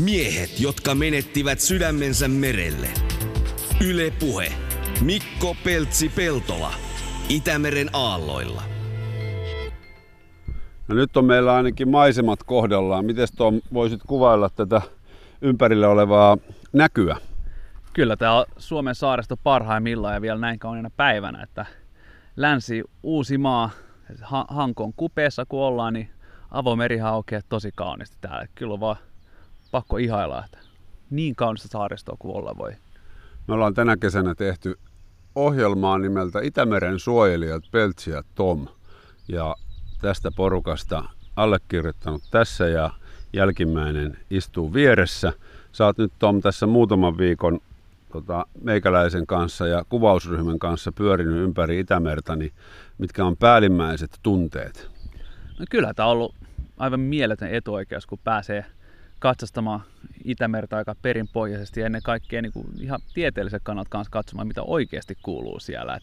Miehet, jotka menettivät sydämensä merelle. Yle Puhe. Mikko Peltsi-Peltola. Itämeren aalloilla. No nyt on meillä ainakin maisemat kohdallaan. Miten Tom voisit kuvailla tätä ympärillä olevaa näkyä? Kyllä tämä on Suomen saaristo parhaimmillaan ja vielä näin kauniina päivänä, että länsi Uusimaa, Hankon kupeessa kun ollaan, niin avomeri aukeaa tosi kauniisti täällä. Kyllä on vaan pakko ihailla, että niin kaunista saaristoa kuin olla voi. Me ollaan tänä kesänä tehty ohjelmaa nimeltä Itämeren suojelijat Peltsi ja Tom. Ja tästä porukasta allekirjoittanut tässä ja jälkimmäinen istuu vieressä. Saat nyt Tom tässä muutaman viikon tota, meikäläisen kanssa ja kuvausryhmän kanssa pyörinyt ympäri Itämerta, niin mitkä on päällimmäiset tunteet? No kyllä tämä on ollut aivan mieletön etuoikeus, kun pääsee katsastamaan Itämerta aika perinpohjaisesti ja ennen kaikkea niin kuin ihan tieteellisen kannalta kanssa katsomaan, mitä oikeasti kuuluu siellä. Et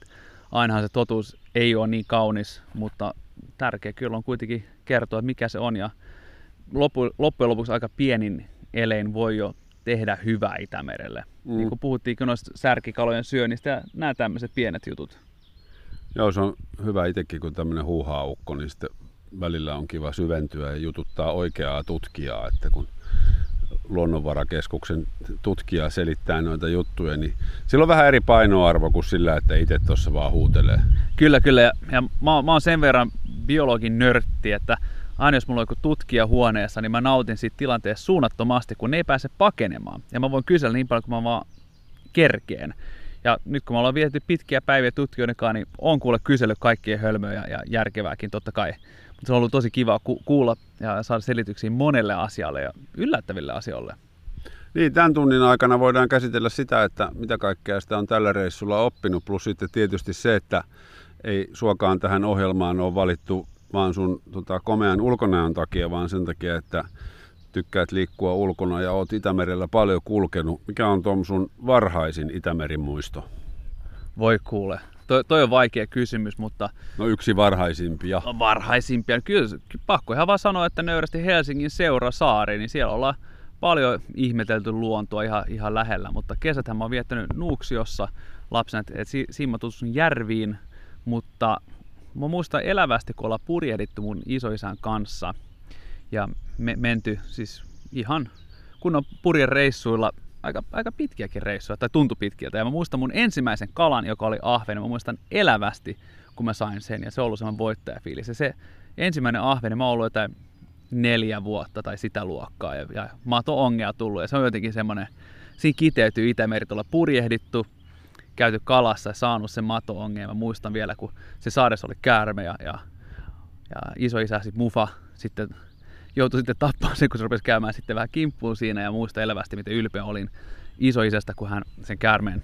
ainahan se totuus ei ole niin kaunis, mutta tärkeä kyllä on kuitenkin kertoa, että mikä se on. Ja loppujen lopuksi aika pienin elein voi jo tehdä hyvää Itämerelle. Mm. Niin kuin puhuttiinkin noista särkikalojen syönnistä ja nämä tämmöiset pienet jutut. Joo, se on hyvä itsekin, kun tämmöinen huuhaaukko, niin sitten välillä on kiva syventyä ja jututtaa oikeaa tutkijaa, että kun luonnonvarakeskuksen tutkija selittää noita juttuja, niin sillä on vähän eri painoarvo kuin sillä, että itse tuossa vaan huutelee. Kyllä, kyllä. Ja, ja mä, mä oon sen verran biologin nörtti, että aina jos mulla on joku tutkija huoneessa, niin mä nautin siitä tilanteessa suunnattomasti, kun ne ei pääse pakenemaan. Ja mä voin kysellä niin paljon, kun mä vaan kerkeen. Ja nyt kun me ollaan vietetty pitkiä päiviä tutkijoiden kanssa, niin on kuule kysellyt kaikkien hölmöjä ja järkevääkin totta kai. Mutta se on ollut tosi kiva ku- kuulla ja saada selityksiä monelle asialle ja yllättäville asioille. Niin, tämän tunnin aikana voidaan käsitellä sitä, että mitä kaikkea sitä on tällä reissulla oppinut, plus sitten tietysti se, että ei suokaan tähän ohjelmaan ole valittu vaan sun tota, komean ulkonäön takia, vaan sen takia, että tykkäät liikkua ulkona ja oot Itämerellä paljon kulkenut. Mikä on Tom sun varhaisin Itämerin muisto? Voi kuule. Toi, toi on vaikea kysymys, mutta... No yksi varhaisimpia. No, varhaisimpia. Kyllä pakko ihan vaan sanoa, että nöyrästi Helsingin seurasaari, niin siellä ollaan paljon ihmetelty luontoa ihan, ihan lähellä, mutta kesäthän mä oon viettänyt Nuuksiossa lapsena, että et siinä mä järviin, mutta mä muistan elävästi, kun ollaan purjehdittu mun isoisän kanssa ja me, menty siis ihan kunnon purjereissuilla aika, aika pitkiäkin reissuja, tai tuntui pitkiltä. Ja mä muistan mun ensimmäisen kalan, joka oli ahven, mä muistan elävästi, kun mä sain sen, ja se on ollut semmoinen voittajafiilis. Ja se ensimmäinen ahven, mä oon ollut jotain neljä vuotta tai sitä luokkaa, ja, ja mato-ongea tullut, ja se on jotenkin semmoinen, siinä kiteytyy Itämeri tuolla purjehdittu, käyty kalassa ja saanut sen mato-ongeen. Mä muistan vielä, kun se saades oli käärme ja, ja, ja isoisä sitten Mufa sitten joutui sitten tappamaan sen, kun se rupesi käymään sitten vähän kimppuun siinä ja muista elävästi, miten ylpeä olin isoisästä, kun hän sen käärmeen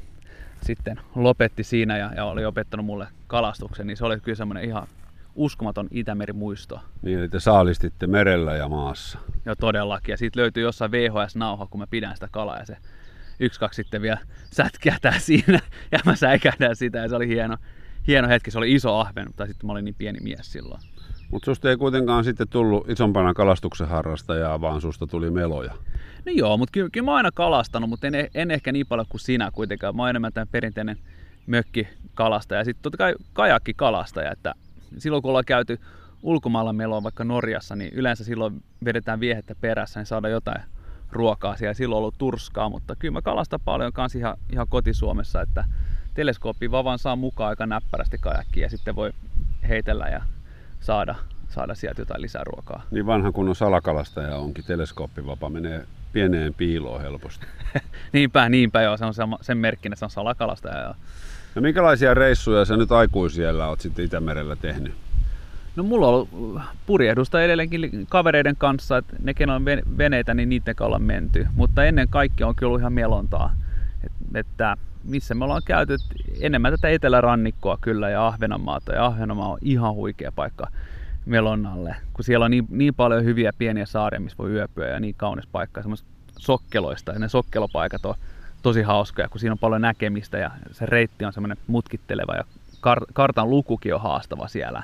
sitten lopetti siinä ja, ja oli opettanut mulle kalastuksen, niin se oli kyllä semmoinen ihan uskomaton Itämeri-muisto. Niin, että saalistitte merellä ja maassa. Joo, todellakin. Ja siitä löytyi jossain VHS-nauha, kun mä pidän sitä kalaa ja se yksi, kaksi sitten vielä sätkähtää siinä ja mä säikähdän sitä ja se oli hieno, hieno hetki. Se oli iso ahven, mutta sitten mä olin niin pieni mies silloin. Mutta susta ei kuitenkaan sitten tullut isompana kalastuksen harrastajaa, vaan susta tuli meloja. No joo, mutta kyllä, kyllä mä oon aina kalastanut, mutta en, en ehkä niin paljon kuin sinä kuitenkaan. Mä oon enemmän tämän perinteinen mökkikalastaja ja sitten totta kai kajakkikalastaja, että silloin kun ollaan käyty ulkomailla meloa vaikka Norjassa, niin yleensä silloin vedetään viehettä perässä, niin saadaan jotain ruokaa siellä. Silloin on ollut turskaa, mutta kyllä mä kalastan paljon kans ihan, ihan kotisuomessa, että teleskooppi vaan saa mukaan aika näppärästi kajakkiin ja sitten voi heitellä ja saada, saada sieltä jotain lisäruokaa. Niin vanha kunnon salakalastaja onkin, teleskooppivapa menee pieneen piiloon helposti. niinpä, niinpä joo, se on sen merkkinä, se on salakalastaja. Joo. No minkälaisia reissuja sä nyt aikuisiellä oot sitten Itämerellä tehnyt? No mulla on ollut purjehdusta edelleenkin kavereiden kanssa, että ne on veneitä, niin niiden ollaan menty. Mutta ennen kaikkea on kyllä ollut ihan melontaa. Et, että missä me ollaan käyty enemmän tätä etelärannikkoa kyllä ja Ahvenanmaata. Ja Ahvenanmaa on ihan huikea paikka melonnalle, kun siellä on niin, niin paljon hyviä pieniä saaria, missä voi yöpyä ja niin kaunis paikka. Semmoista sokkeloista ja ne sokkelopaikat on tosi hauskoja, kun siinä on paljon näkemistä ja se reitti on semmoinen mutkitteleva ja kar- kartan lukukin on haastava siellä.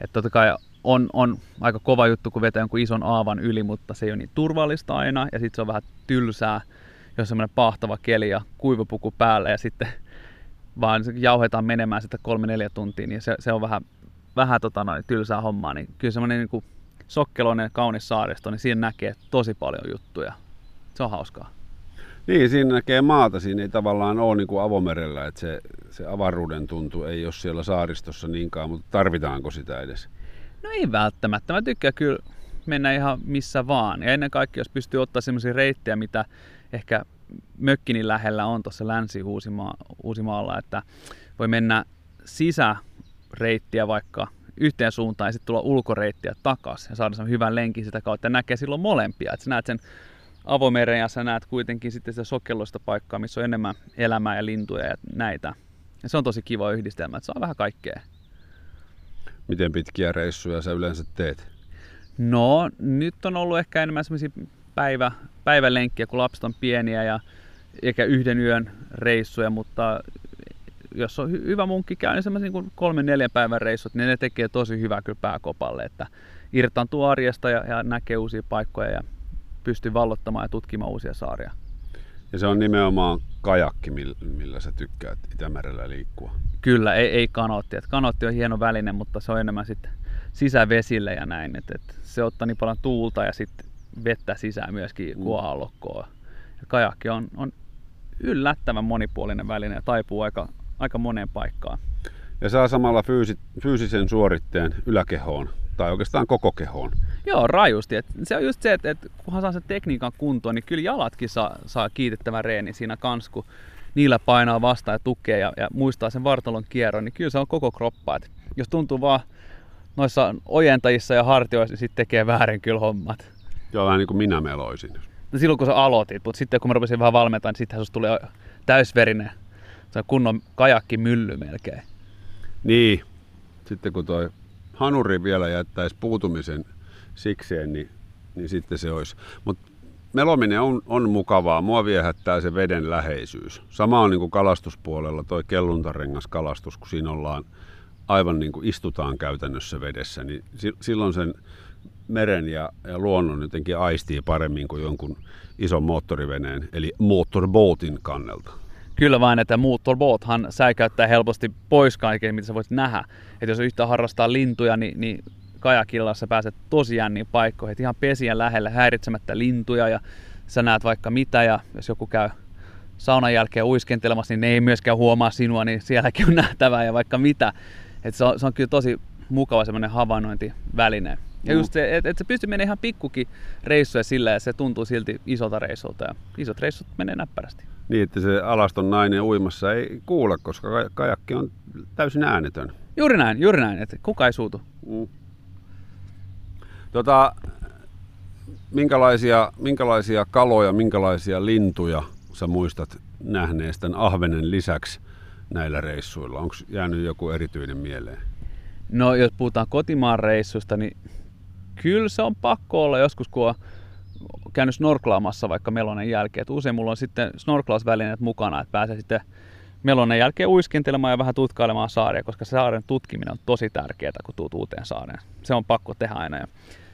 Että totta kai on, on aika kova juttu, kun vetää jonkun ison aavan yli, mutta se ei ole niin turvallista aina ja sitten se on vähän tylsää, jos on semmoinen pahtava keli ja kuivapuku päälle ja sitten vaan jauhetaan menemään sitä kolme neljä tuntia, niin se, se on vähän, vähän tota noin, tylsää hommaa. Niin kyllä semmoinen niin sokkeloinen kaunis saaristo, niin siinä näkee tosi paljon juttuja. Se on hauskaa. Niin, siinä näkee maata. Siinä ei tavallaan ole niin kuin avomerellä, että se, se avaruuden tuntu ei ole siellä saaristossa niinkaan, mutta tarvitaanko sitä edes? No ei välttämättä. Mä tykkään kyllä mennä ihan missä vaan. Ja ennen kaikkea, jos pystyy ottaa sellaisia reittejä, mitä ehkä mökkini lähellä on tuossa Länsi-Uusimaalla, että voi mennä sisäreittiä vaikka yhteen suuntaan ja sitten tulla ulkoreittiä takaisin ja saada sen hyvän lenkin sitä kautta ja näkee silloin molempia. Että sä näet sen avomeren ja sä näet kuitenkin sitten sitä sokelloista paikkaa, missä on enemmän elämää ja lintuja ja näitä. Ja se on tosi kiva yhdistelmä, että saa vähän kaikkea. Miten pitkiä reissuja sä yleensä teet? No, nyt on ollut ehkä enemmän semmoisia päivä, päivälenkkiä, kun lapset on pieniä ja eikä yhden yön reissuja, mutta jos on hy- hyvä munkki käy, niin semmoisen niin kolmen neljän päivän reissut, niin ne tekee tosi hyvää kyllä pääkopalle, että irtaantuu arjesta ja, ja näkee uusia paikkoja ja pystyy vallottamaan ja tutkimaan uusia saaria. Ja se on nimenomaan kajakki, millä sä tykkäät Itämerellä liikkua. Kyllä, ei, ei kanotti. Et kanotti on hieno väline, mutta se on enemmän sitten sisävesille ja näin. Et, et se ottaa niin paljon tuulta ja sitten vettä sisään myöskin mm. kuohallokkoa. Ja kajakki on, on yllättävän monipuolinen väline ja taipuu aika, aika moneen paikkaan. Ja saa samalla fyysi, fyysisen suoritteen yläkehoon tai oikeastaan koko kehoon. Joo, rajusti. Et se on just se, että et, kunhan saa sen tekniikan kuntoon, niin kyllä jalatkin saa, saa kiitettävän reeni siinä kans, kun niillä painaa vastaan ja tukee ja, ja muistaa sen vartalon kierron, niin kyllä se on koko kroppa. Et jos tuntuu vaan noissa ojentajissa ja hartioissa, niin sitten tekee väärin kyllä hommat. Joo, vähän niin kuin minä meloisin. No silloin kun sä aloitit, mutta sitten kun mä rupesin vähän valmentamaan, niin sittenhän susta tulee täysverinen. Se on kunnon kajakki mylly melkein. Niin, sitten kun toi hanuri vielä jättäisi puutumisen sikseen, niin, niin sitten se olisi. Mutta melominen on, on mukavaa. Mua viehättää se veden läheisyys. Sama on niin kuin kalastuspuolella toi kelluntarengas kalastus, kun siinä ollaan aivan niin kuin istutaan käytännössä vedessä, niin silloin sen meren ja, ja luonnon jotenkin aistii paremmin kuin jonkun ison moottoriveneen, eli motorboatin kannelta. Kyllä vain, että motorboathan säikäyttää helposti pois kaiken, mitä sä voit nähdä. Että jos yhtään harrastaa lintuja, niin, niin kajakilla sä pääset tosi jänniin paikkoihin, ihan pesien lähelle häiritsemättä lintuja ja sä näet vaikka mitä ja jos joku käy saunan jälkeen uiskentelemassa, niin ne ei myöskään huomaa sinua, niin sielläkin on nähtävää ja vaikka mitä. Et se, on, se on kyllä tosi mukava semmoinen havainnointiväline. Ja just se, että et se pystyy menemään ihan pikkukin reissuja sillä ja se tuntuu silti isolta reissulta ja isot reissut menee näppärästi. Niin, että se alaston nainen uimassa ei kuule, koska kajakki on täysin äänetön. Juuri näin, juuri näin, että kuka ei suutu. Mm. Tota, minkälaisia, minkälaisia kaloja, minkälaisia lintuja sä muistat nähneestä ahvenen lisäksi näillä reissuilla? Onko jäänyt joku erityinen mieleen? No jos puhutaan kotimaan reissusta, niin kyllä se on pakko olla joskus, kun on käynyt snorklaamassa vaikka melonen jälkeen. Et usein mulla on sitten snorklausvälineet mukana, että pääsee sitten melonen jälkeen uiskentelemaan ja vähän tutkailemaan saaria, koska saaren tutkiminen on tosi tärkeää, kun tuut uuteen saareen. Se on pakko tehdä aina. Ja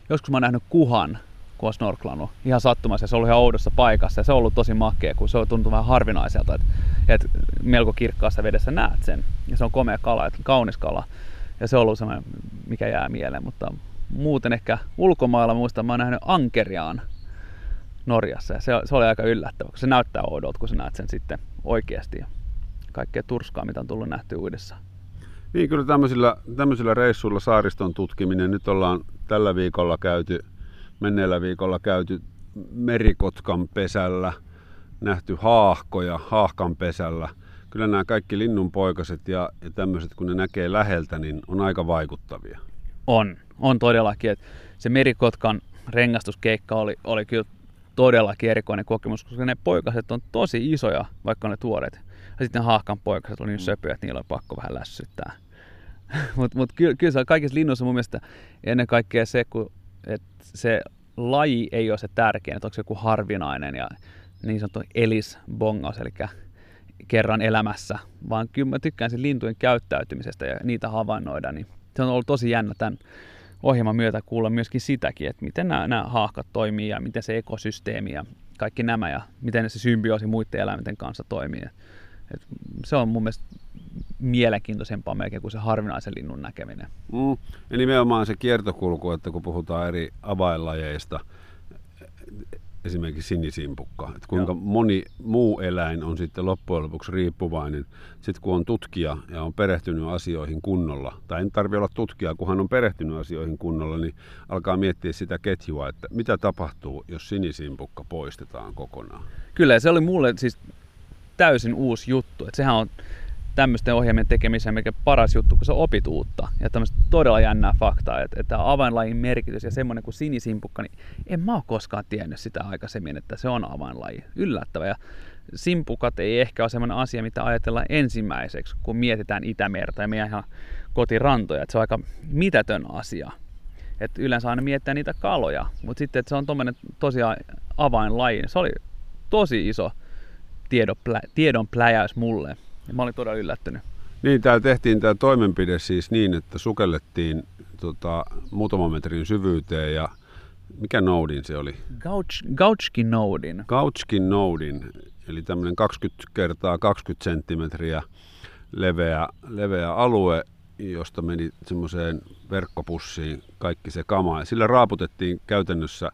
joskus mä oon nähnyt kuhan, kun on snorklannut ihan sattumassa ja se on ollut ihan oudossa paikassa ja se on ollut tosi makea, kun se on tuntunut vähän harvinaiselta, että, että melko kirkkaassa vedessä näet sen. Ja se on komea kala, että kaunis kala. Ja se on ollut semmoinen, mikä jää mieleen, mutta muuten ehkä ulkomailla muistan, mä oon nähnyt ankeriaan Norjassa ja se, se oli aika yllättävä, kun se näyttää oudolta, kun sä näet sen sitten oikeasti kaikkea turskaa, mitä on tullut nähty uudessa. Niin, kyllä tämmöisillä, tämmöisillä reissuilla saariston tutkiminen, nyt ollaan tällä viikolla käyty, menneellä viikolla käyty merikotkan pesällä, nähty haahkoja haahkan pesällä. Kyllä nämä kaikki linnunpoikaset ja, ja tämmöiset, kun ne näkee läheltä, niin on aika vaikuttavia. On, on todellakin. Että se merikotkan rengastuskeikka oli, oli kyllä todellakin erikoinen kokemus, koska ne poikaset on tosi isoja, vaikka ne tuoreet. Ja sitten haahkan poikaset oli niin söpöjä, että niillä oli pakko vähän lässyttää. Mutta mut kyllä, kyllä se on kaikissa linnuissa mun mielestä ennen kaikkea se, kun, että se laji ei ole se tärkein, että onko se joku harvinainen ja niin sanottu elisbongaus, eli kerran elämässä, vaan kyllä mä tykkään sen lintujen käyttäytymisestä ja niitä havainnoida, niin se on ollut tosi jännä tämän ohjelman myötä kuulla myöskin sitäkin, että miten nämä, nämä haahkat toimii ja miten se ekosysteemi ja kaikki nämä ja miten se symbioosi muiden eläinten kanssa toimii. Et se on mun mielestä mielenkiintoisempaa melkein kuin se harvinaisen linnun näkeminen. Mm. Ja nimenomaan se kiertokulku, että kun puhutaan eri avainlajeista, esimerkiksi sinisimpukka, että kuinka Joo. moni muu eläin on sitten loppujen lopuksi riippuvainen, sitten kun on tutkija ja on perehtynyt asioihin kunnolla, tai ei tarvitse olla tutkija, kun hän on perehtynyt asioihin kunnolla, niin alkaa miettiä sitä ketjua, että mitä tapahtuu, jos sinisimpukka poistetaan kokonaan. Kyllä, se oli mulle siis täysin uusi juttu, että sehän on tämmöisten ohjelmien tekemiseen mikä paras juttu, kun sä opit uutta. Ja tämmöistä todella jännää faktaa, että, että avainlajin merkitys ja semmoinen kuin sinisimpukka, niin en mä ole koskaan tiennyt sitä aikaisemmin, että se on avainlaji. Yllättävä. Ja simpukat ei ehkä ole semmoinen asia, mitä ajatellaan ensimmäiseksi, kun mietitään Itämerta ja meidän ihan kotirantoja. Että se on aika mitätön asia. Et yleensä aina mietitään niitä kaloja, mutta sitten että se on tommonen tosiaan avainlaji, se oli tosi iso tiedon, tiedon pläjäys mulle. Ja mä olin todella yllättynyt. Niin, täällä tehtiin tämä toimenpide siis niin, että sukellettiin tota, muutaman metrin syvyyteen ja mikä noudin se oli? Gauch, Gauchkin noudin. Gauchkin noudin, eli tämmöinen 20 kertaa 20 senttimetriä leveä, leveä alue, josta meni semmoiseen verkkopussiin kaikki se kama. Ja sillä raaputettiin käytännössä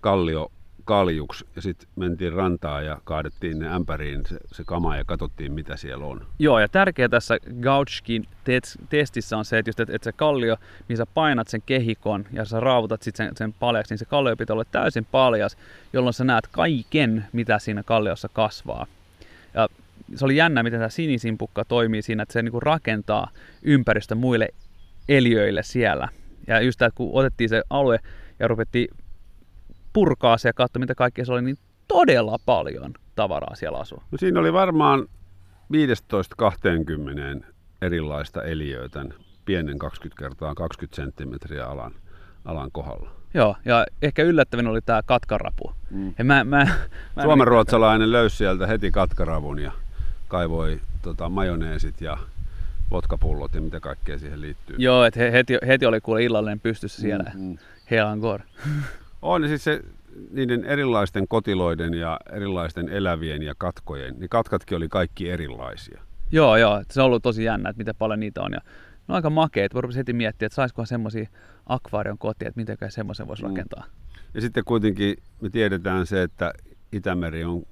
kallio kaljuksi ja sitten mentiin rantaan ja kaadettiin ne ämpäriin se, se kama ja katsottiin mitä siellä on. Joo ja tärkeää tässä Gauchkin testissä on se, että, just, että, että se kallio, missä painat sen kehikon ja sä raavutat sitten sen, sen paljaksi, niin se kallio pitää olla täysin paljas, jolloin sä näet kaiken, mitä siinä kalliossa kasvaa. Ja se oli jännä, miten tämä sinisimpukka toimii siinä, että se niin kuin rakentaa ympäristö muille eliöille siellä. Ja just tämä, kun otettiin se alue ja ruvettiin purkaa se ja katsoa, mitä kaikkea se oli, niin todella paljon tavaraa siellä asuu. No siinä oli varmaan 15-20 erilaista eliöä tämän pienen 20 kertaa 20 senttimetriä alan, alan kohdalla. Joo, ja ehkä yllättävin oli tämä katkarapu. Mm. Ja mä, mä, mä Suomen ruotsalainen löysi sieltä heti katkaravun ja kaivoi tota, majoneesit ja vodkapullot ja mitä kaikkea siihen liittyy. Joo, että heti, heti oli kuule illallinen pystyssä siellä. Mm, mm. Helangor. On siis se niiden erilaisten kotiloiden ja erilaisten elävien ja katkojen, niin katkatkin oli kaikki erilaisia. Joo, joo. Se on ollut tosi jännä, että miten paljon niitä on. Ja ne on aika makeet. Voisi heti miettiä, että saisikohan semmoisia akvaarion kotia, että miten semmoisen voisi mm. rakentaa. Ja sitten kuitenkin me tiedetään se, että Itämeri on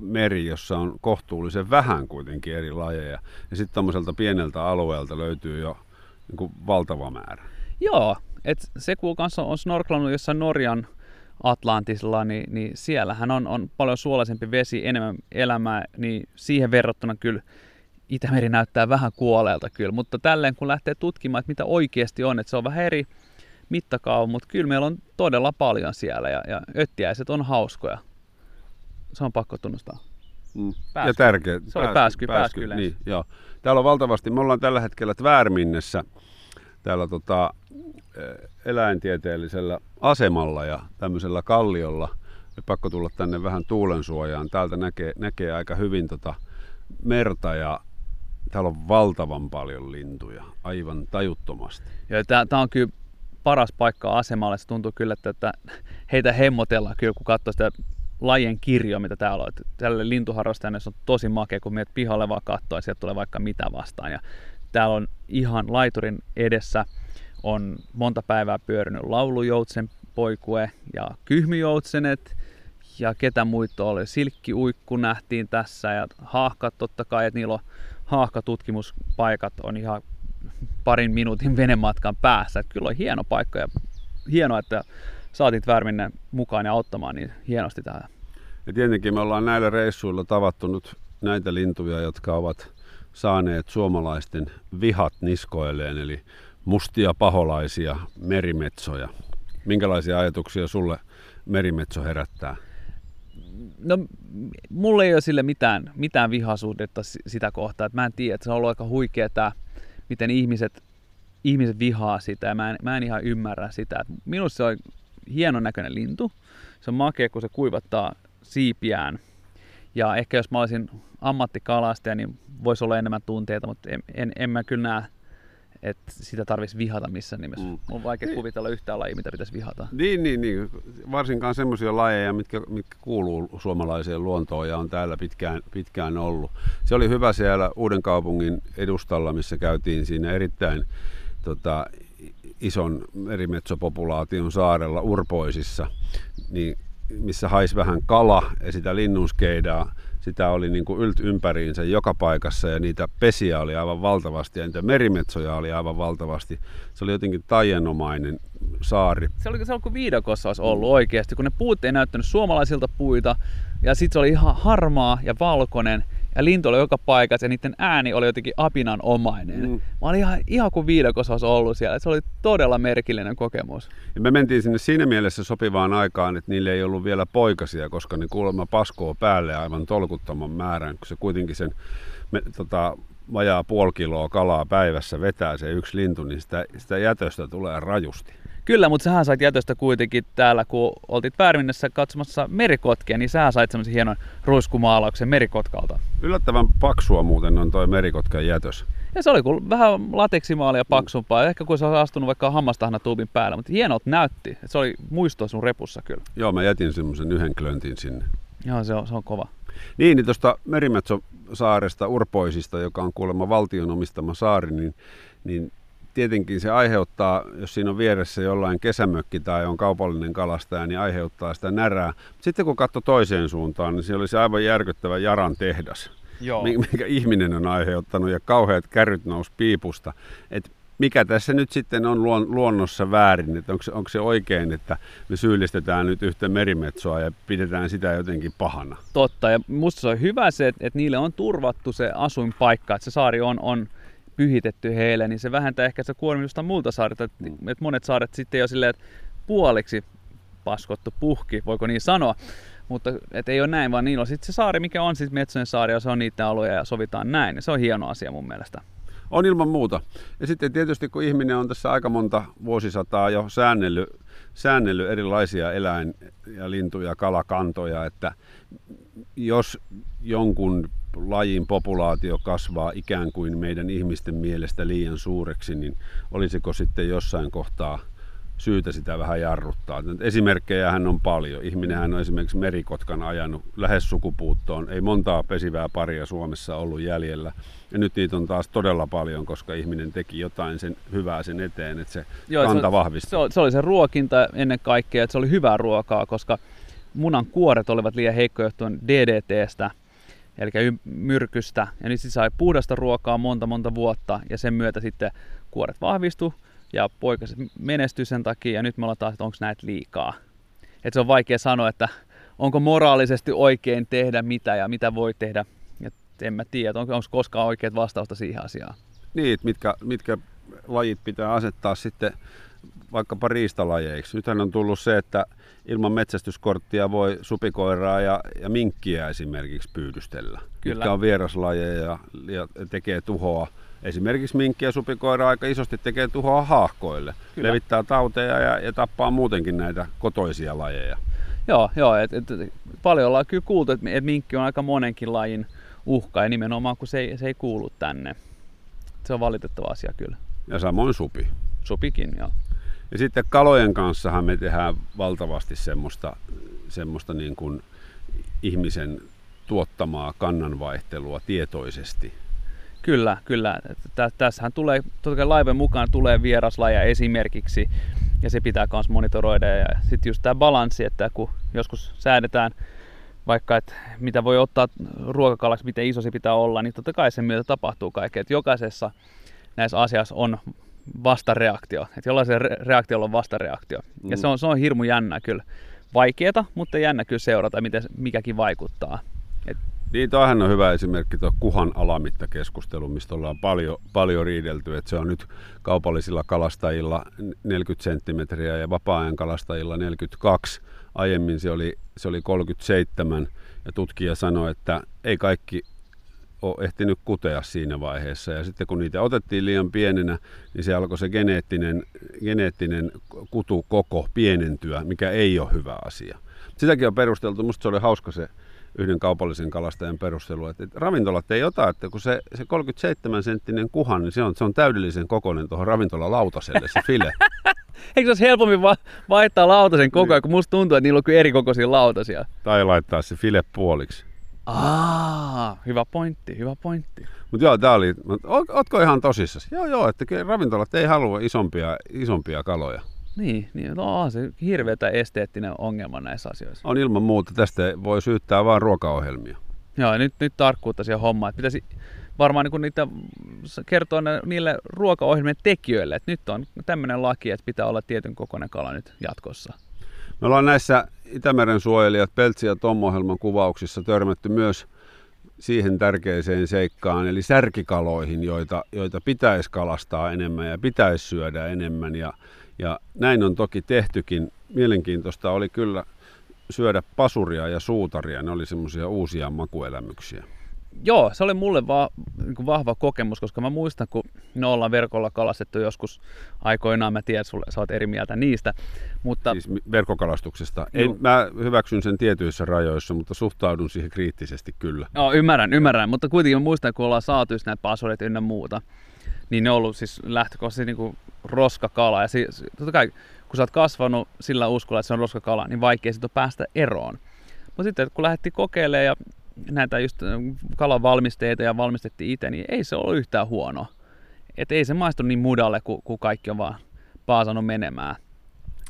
meri, jossa on kohtuullisen vähän kuitenkin eri lajeja. Ja sitten tuommoiselta pieneltä alueelta löytyy jo niin kuin valtava määrä. Joo, et se kun kanssa on snorklannut jossain Norjan Atlantisilla, niin, niin siellähän on, on paljon suolaisempi vesi, enemmän elämää, niin siihen verrattuna kyllä Itämeri näyttää vähän kuolleelta kyllä, mutta tälleen kun lähtee tutkimaan, että mitä oikeasti on, että se on vähän eri mittakaava, mutta kyllä meillä on todella paljon siellä ja, ja öttiäiset on hauskoja. Se on pakko tunnustaa. Mm. Ja tärkeä. Se oli pääsky, pääsky, pääsky niin, joo. Täällä on valtavasti, me ollaan tällä hetkellä Tvärminnessä, täällä tota, eläintieteellisellä asemalla ja tämmöisellä kalliolla. Ja pakko tulla tänne vähän tuulensuojaan. Täältä näkee, näkee aika hyvin tota merta ja täällä on valtavan paljon lintuja, aivan tajuttomasti. Tämä on kyllä paras paikka asemalle. Se tuntuu kyllä, että heitä hemmotellaan kyllä, kun katsoo sitä lajien kirjoa, mitä täällä on. Tälle lintuharrastajalle on tosi makea, kun menet pihalle vaan katsoa ja sieltä tulee vaikka mitä vastaan. Ja täällä on ihan laiturin edessä on monta päivää pyörinyt laulujoutsen poikue ja kyhmyjoutsenet ja ketä muita oli. Silkkiuikku nähtiin tässä ja haahkat totta kai, että niillä on haahkatutkimuspaikat on ihan parin minuutin venematkan päässä. Että kyllä on hieno paikka ja hienoa, että saatit Värminen mukaan ja auttamaan niin hienosti täällä. Ja tietenkin me ollaan näillä reissuilla tavattu nyt näitä lintuja, jotka ovat saaneet suomalaisten vihat niskoilleen, eli mustia paholaisia merimetsoja. Minkälaisia ajatuksia sulle merimetso herättää? No, mulle ei ole sille mitään, mitään vihasuhdetta sitä kohtaa. Että mä en tiedä, että se on ollut aika huikeaa, miten ihmiset, ihmiset vihaa sitä. Ja mä en, mä en ihan ymmärrä sitä. Että minusta se on hienon näköinen lintu. Se on makea, kun se kuivattaa siipiään. Ja ehkä jos mä olisin ammattikalastaja, niin voisi olla enemmän tunteita, mutta en, en, en mä kyllä näe että sitä tarvitsisi vihata missään nimessä. Mm. On vaikea niin. kuvitella yhtään lajia, mitä pitäisi vihata. Niin, niin, niin. varsinkaan semmoisia lajeja, mitkä, mitkä kuuluu suomalaiseen luontoon ja on täällä pitkään, pitkään ollut. Se oli hyvä siellä Uuden kaupungin edustalla, missä käytiin siinä erittäin tota, ison merimetsopopulaation saarella Urpoisissa, niin missä haisi vähän kala ja sitä linnunskeidaa sitä oli niin kuin ylt ympäriinsä joka paikassa ja niitä pesiä oli aivan valtavasti ja niitä merimetsoja oli aivan valtavasti. Se oli jotenkin taianomainen saari. Se oli, se oli kuin viidakossa olisi ollut oikeasti, kun ne puut ei näyttänyt suomalaisilta puita ja sitten se oli ihan harmaa ja valkoinen ja lintu oli joka paikassa ja niiden ääni oli jotenkin apinanomainen. Mm. Mä olin ihan, ihan kuin viidakossa olisi ollut siellä. Se oli todella merkillinen kokemus. Ja me mentiin sinne siinä mielessä sopivaan aikaan, että niille ei ollut vielä poikasia, koska ne kuulemma paskoo päälle aivan tolkuttoman määrän, kun se kuitenkin sen me, tota, vajaa puoli kiloa kalaa päivässä vetää se yksi lintu, niin sitä, sitä jätöstä tulee rajusti. Kyllä, mutta sähän sait jätöstä kuitenkin täällä, kun oltit Väärinnässä katsomassa merikotkia, niin sä sait semmoisen hienon ruiskumaalauksen merikotkalta. Yllättävän paksua muuten on toi merikotkan jätös. Ja se oli kuin vähän lateksimaalia paksumpaa, mm. ehkä kun se olisi astunut vaikka hammastahna tuubin päällä, mutta hienot näytti. Se oli muisto sun repussa kyllä. Joo, mä jätin semmoisen yhden klöntin sinne. Joo, se on, se on kova. Niin, niin tuosta Merimetso-saaresta, Urpoisista, joka on kuulemma valtion omistama saari, niin, niin tietenkin se aiheuttaa, jos siinä on vieressä jollain kesämökki tai on kaupallinen kalastaja, niin aiheuttaa sitä närää. Sitten kun katsoi toiseen suuntaan, niin se olisi aivan järkyttävä Jaran tehdas, Joo. mikä ihminen on aiheuttanut ja kauheat kärryt nousi piipusta. Et mikä tässä nyt sitten on luonnossa väärin, että onko, onko se oikein, että me syyllistetään nyt yhtä merimetsoa ja pidetään sitä jotenkin pahana? Totta, ja musta se on hyvä se, että, että niille on turvattu se asuinpaikka, että se saari on, on pyhitetty heille, niin se vähentää ehkä se kuormitusta muulta saarilta. Että mm. et monet saaret sitten jo silleen, että puoliksi paskottu puhki, voiko niin sanoa. Mutta et ei ole näin, vaan niillä on sitten se saari, mikä on siis Metsojen saari, ja se on niitä alueja ja sovitaan näin. Ja se on hieno asia mun mielestä. On ilman muuta. Ja sitten tietysti kun ihminen on tässä aika monta vuosisataa jo säännellyt, säännellyt erilaisia eläin- ja lintu- ja kalakantoja, että jos jonkun lajin populaatio kasvaa ikään kuin meidän ihmisten mielestä liian suureksi, niin olisiko sitten jossain kohtaa syytä sitä vähän jarruttaa. Esimerkkejä hän on paljon. Ihminenhän on esimerkiksi merikotkan ajanut lähes sukupuuttoon. Ei montaa pesivää paria Suomessa ollut jäljellä. Ja nyt niitä on taas todella paljon, koska ihminen teki jotain sen hyvää sen eteen, että se Joo, kanta se, vahvistuu. Se, se oli se ruokinta ennen kaikkea, että se oli hyvää ruokaa, koska munan kuoret olivat liian heikkoja johtuen DDTstä – eli myrkystä. Ja nyt se sai puhdasta ruokaa monta monta vuotta ja sen myötä sitten kuoret vahvistu ja poikaset menestyi sen takia ja nyt me ollaan taas, että onko näitä liikaa. Et se on vaikea sanoa, että onko moraalisesti oikein tehdä mitä ja mitä voi tehdä. Et en mä tiedä, onko, onko koskaan oikeat vastausta siihen asiaan. Niin, mitkä, mitkä lajit pitää asettaa sitten vaikkapa riistalajeiksi. Nythän on tullut se, että ilman metsästyskorttia voi supikoiraa ja, ja minkkiä esimerkiksi pyydystellä, Kyllä. mitkä on vieraslajeja ja, ja tekee tuhoa. Esimerkiksi minkki ja supikoira aika isosti tekee tuhoa haahkoille, Kyllä. levittää tauteja ja, ja tappaa muutenkin näitä kotoisia lajeja. Joo, joo et, et, paljon ollaan kyllä kuultu, että et minkki on aika monenkin lajin uhka ja nimenomaan kun se ei, se ei kuulu tänne. Se on valitettava asia kyllä. Ja samoin supi. Supikin, joo. Ja sitten kalojen kanssahan me tehdään valtavasti semmoista, semmoista niin kuin ihmisen tuottamaa kannanvaihtelua tietoisesti. Kyllä, kyllä. Tässähän tulee, totta kai laivan mukaan tulee vieraslaja esimerkiksi, ja se pitää myös monitoroida. Ja sitten just tämä balanssi, että kun joskus säädetään vaikka, että mitä voi ottaa ruokakalaksi, miten iso se pitää olla, niin totta kai sen myötä tapahtuu kaikkea. Että jokaisessa näissä asiassa on vastareaktio. Että jollaisen re- reaktiolla on vastareaktio. Mm. Ja se on, se on hirmu jännä kyllä. Vaikeeta, mutta jännä kyllä seurata, miten mikäkin vaikuttaa. Et... Niin, toihan on hyvä esimerkki tuo kuhan alamittakeskustelu, mistä ollaan paljon, paljon riidelty. Että se on nyt kaupallisilla kalastajilla 40 senttimetriä ja vapaa-ajan kalastajilla 42. Aiemmin se oli, se oli 37 ja tutkija sanoi, että ei kaikki ole ehtinyt kutea siinä vaiheessa. Ja sitten kun niitä otettiin liian pienenä, niin se alkoi se geneettinen, geneettinen kutukoko pienentyä, mikä ei ole hyvä asia. sitäkin on perusteltu, musta se oli hauska se yhden kaupallisen kalastajan perustelu, että, ravintolat ei ota, että kun se, se 37 senttinen kuhan, niin se on, se on täydellisen kokoinen tuohon ravintolalautaselle se file. Eikö se olisi helpommin va- vaihtaa lautasen koko ajan, kun musta tuntuu, että niillä on kyllä eri kokoisia lautasia. tai laittaa se file puoliksi. Aa, hyvä pointti, hyvä pointti. Mutta joo, tää oli, mut ootko ihan tosissasi? Joo, joo, että ravintolat ei halua isompia, isompia kaloja. Niin, niin no, on se hirveätä esteettinen ongelma näissä asioissa. On ilman muuta, tästä voi syyttää vain ruokaohjelmia. Joo, nyt, nyt tarkkuutta siihen hommaan. Että pitäisi varmaan niin niitä kertoa niille ruokaohjelmien tekijöille, että nyt on tämmöinen laki, että pitää olla tietyn kokoinen kala nyt jatkossa. Me ollaan näissä Itämeren suojelijat Peltsi ja Tom-ohjelman kuvauksissa törmätty myös siihen tärkeiseen seikkaan, eli särkikaloihin, joita, joita pitäisi kalastaa enemmän ja pitäisi syödä enemmän. Ja, ja näin on toki tehtykin. Mielenkiintoista oli kyllä syödä pasuria ja suutaria. Ne oli semmoisia uusia makuelämyksiä. Joo, se oli mulle va, niin kuin vahva kokemus, koska mä muistan, kun me ollaan verkolla kalastettu joskus aikoinaan, mä tiedän, sulle, sä oot eri mieltä niistä, mutta Siis verkkokalastuksesta. En, mä hyväksyn sen tietyissä rajoissa, mutta suhtaudun siihen kriittisesti kyllä. Joo, ymmärrän, ymmärrän, mutta kuitenkin mä muistan, kun ollaan saatu just näitä pasureita ynnä muuta, niin ne on ollut siis lähtökohtaisesti niin roskakala. Ja si, si- totta kai, kun sä oot kasvanut sillä uskolla, että se on roskakala, niin vaikea sitten päästä eroon. Mutta sitten kun lähdettiin kokeilemaan ja näitä just äh, kalan valmisteita ja valmistettiin itse, niin ei se ollut yhtään huono. Et ei se maistu niin mudalle, kun, kun kaikki on vaan paasannut menemään.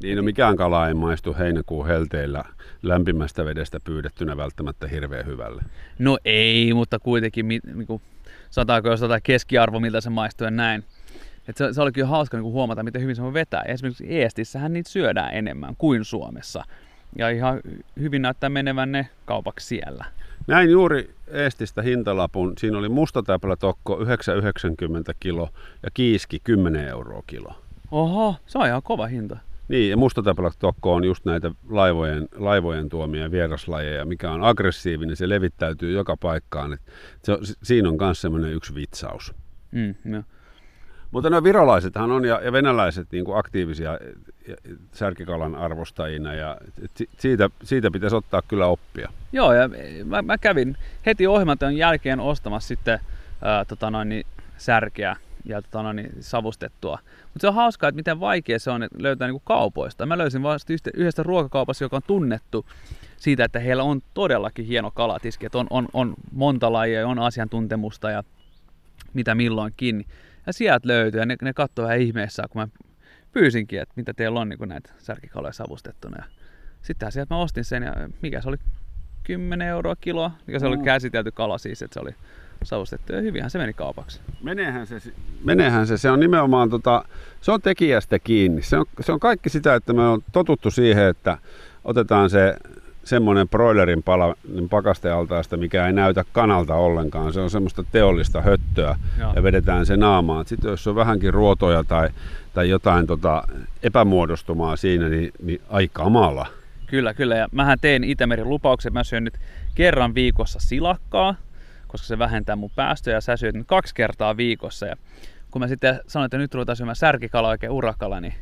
Niin, no mikään kala ei maistu heinäkuun helteillä lämpimästä vedestä pyydettynä välttämättä hirveän hyvälle. No ei, mutta kuitenkin, mi- niinku, sanotaanko jos jotain keskiarvo, miltä se maistuu ja näin. Et se, se oli kyllä hauska niinku huomata, miten hyvin se voi vetää. Esimerkiksi Eestissähän niitä syödään enemmän kuin Suomessa. Ja ihan hyvin näyttää menevän ne kaupaksi siellä. Näin juuri Eestistä hintalapun. Siinä oli mustatäplätokko 9,90 kilo ja kiiski 10 euroa kilo. Oho, se on ihan kova hinta. Niin, ja mustatäplätokko on just näitä laivojen, laivojen tuomia vieraslajeja, mikä on aggressiivinen, se levittäytyy joka paikkaan. Et se siinä on myös semmoinen yksi vitsaus. Mm, no. Mutta nämä virolaisethan on ja, ja venäläiset niin kuin aktiivisia ja- särkikalan arvostajina ja siitä, siitä pitäisi ottaa kyllä oppia. Joo, ja mä, mä kävin heti ohjelmatyön jälkeen ostamassa sitten ää, tota noin, niin, särkeä ja tota noin, niin, savustettua. Mutta se on hauskaa, että miten vaikea se on löytää niin kaupoista. Mä löysin vasta yhdestä, ruokakaupasta, joka on tunnettu siitä, että heillä on todellakin hieno kalatiski. Että on, on, on monta lajia, on asiantuntemusta ja mitä milloinkin. Ja sieltä löytyy, ja ne, ne katsoo vähän ihmeessä, kun mä pyysinkin, että mitä teillä on niin kuin näitä särkikaloja savustettuna. Ja sittenhän sieltä mä ostin sen, ja mikä se oli 10 euroa kiloa, mikä se oli Mm. käsitelty kala siis, että se oli savustettu ja hyvinhän se meni kaupaksi. Meneehän se, meneehän se, se on nimenomaan, tota, se on tekijästä kiinni. Se on, se on kaikki sitä, että me on totuttu siihen, että otetaan se semmoinen broilerin pala niin pakastealtaasta, mikä ei näytä kanalta ollenkaan. Se on semmoista teollista höttöä Joo. ja vedetään se naamaan. Sitten jos on vähänkin ruotoja tai, tai jotain tota, epämuodostumaa siinä, niin, niin ai kamala. Kyllä, kyllä. Ja mähän tein Itämerin lupauksen, mä syön nyt kerran viikossa silakkaa, koska se vähentää mun päästöjä ja sä syöt nyt kaksi kertaa viikossa. Ja kun mä sitten sanoin, että nyt ruvetaan syömään särkikala oikein urakala, niin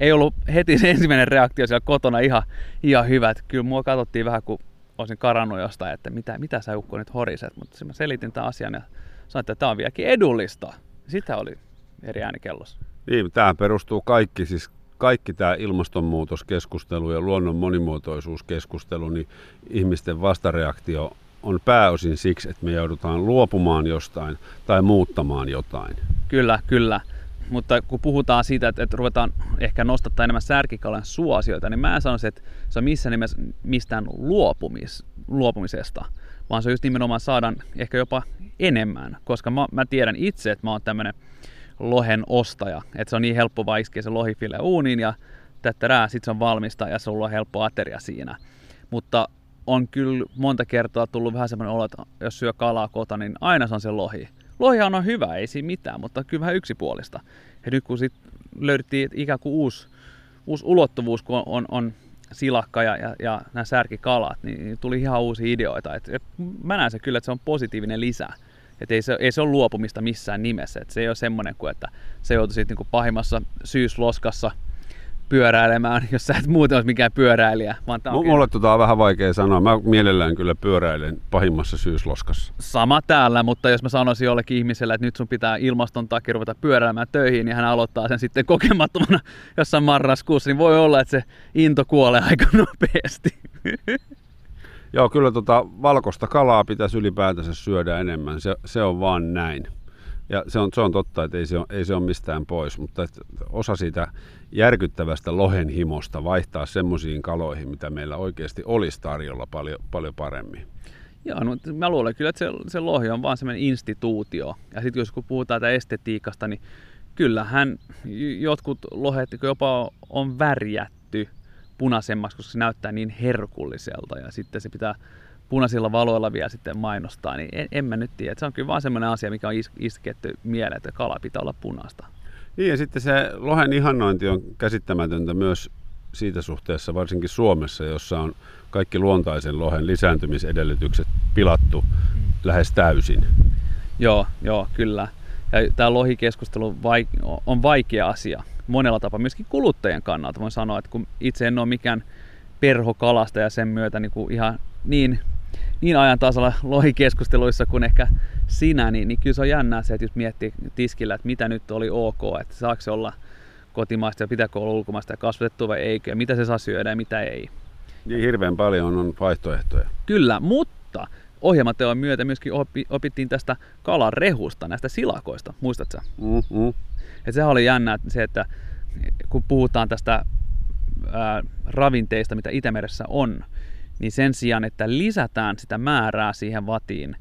ei ollut heti se ensimmäinen reaktio siellä kotona ihan, ihan hyvä. Että kyllä mua katsottiin vähän, kun olisin karannut jostain, että mitä, mitä sä Ukko nyt horiset. Mutta sitten mä selitin tämän asian ja sanoin, että tämä on vieläkin edullista. Sitä oli eri ääni kellossa. Niin, tämä perustuu kaikki, siis kaikki tämä ilmastonmuutoskeskustelu ja luonnon monimuotoisuuskeskustelu, niin ihmisten vastareaktio on pääosin siksi, että me joudutaan luopumaan jostain tai muuttamaan jotain. Kyllä, kyllä. Mutta kun puhutaan siitä, että, että ruvetaan ehkä nostattaa enemmän särkikalan suosioita, niin mä en sanoisi, että se on missään nimessä mistään luopumis, luopumisesta, vaan se on just nimenomaan saadaan ehkä jopa enemmän, koska mä, mä tiedän itse, että mä oon tämmönen lohen ostaja, että se on niin helppo vaan iskeä se lohifile uuniin ja tättärää, sit se on valmista ja se on helppo ateria siinä. Mutta on kyllä monta kertaa tullut vähän semmoinen olo, että jos syö kalaa kotona, niin aina se on se lohi. Lohihan on hyvä, ei siinä mitään, mutta kyllä vähän yksipuolista. Ja nyt kun sit löydettiin ikään kuin uusi, uusi ulottuvuus, kun on, on, on silakka ja, ja, ja nämä särkikalat, niin tuli ihan uusia ideoita. Et, et mä näen se kyllä, että se on positiivinen lisä. Et ei, se, ei se ole luopumista missään nimessä. Et se ei ole semmoinen kuin, että se joutuisit niinku pahimmassa syysloskassa pyöräilemään, jos sä et muuten olisi mikään pyöräilijä. Vaan tää on M- mulle tota on vähän vaikea sanoa. Mä mielellään kyllä pyöräilen pahimmassa syysloskassa. Sama täällä, mutta jos mä sanoisin jollekin ihmiselle, että nyt sun pitää ilmaston takia ruveta pyöräilemään töihin, niin hän aloittaa sen sitten kokemattomana jossain marraskuussa, niin voi olla, että se into kuolee aika nopeasti. Joo, kyllä tota valkoista kalaa pitäisi ylipäätänsä syödä enemmän. Se, se on vaan näin. Ja se on, se on totta, että ei se, ole, ei se ole mistään pois, mutta osa siitä järkyttävästä lohen himosta vaihtaa semmoisiin kaloihin, mitä meillä oikeasti olisi tarjolla paljon, paljon paremmin. Joo, no, mä luulen kyllä, että se, se lohi on vaan semmoinen instituutio. Ja sitten jos kun puhutaan tätä estetiikasta, niin kyllähän jotkut lohet jopa on värjätty punaisemmaksi, koska se näyttää niin herkulliselta. Ja sitten se pitää punaisilla valoilla vielä sitten mainostaa, niin en, en mä nyt tiedä. Se on kyllä vaan semmoinen asia, mikä on is- isketty mieleen, että kala pitää olla punaista. Niin ja sitten se lohen ihannointi on käsittämätöntä myös siitä suhteessa, varsinkin Suomessa, jossa on kaikki luontaisen lohen lisääntymisedellytykset pilattu mm. lähes täysin. Joo, joo, kyllä. Ja tämä lohikeskustelu on vaikea asia monella tapaa, myöskin kuluttajien kannalta. Voin sanoa, että kun itse en ole mikään perhokalasta ja sen myötä niin kuin ihan niin niin ajan tasalla lohikeskusteluissa kuin ehkä sinä, niin, niin kyllä se on jännää se, että jos miettii tiskillä, että mitä nyt oli ok, että saako se olla kotimaista ja pitääkö olla ulkomaista ja kasvatettu vai eikö, ja mitä se saa syödä ja mitä ei. Niin hirveän paljon on vaihtoehtoja. Kyllä, mutta ohjelmateon myötä myöskin opi, opittiin tästä kalan rehusta, näistä silakoista, muistatko Mm-hmm. Ja sehän oli jännä että se, että kun puhutaan tästä ää, ravinteista, mitä Itämeressä on, niin sen sijaan, että lisätään sitä määrää siihen vatiin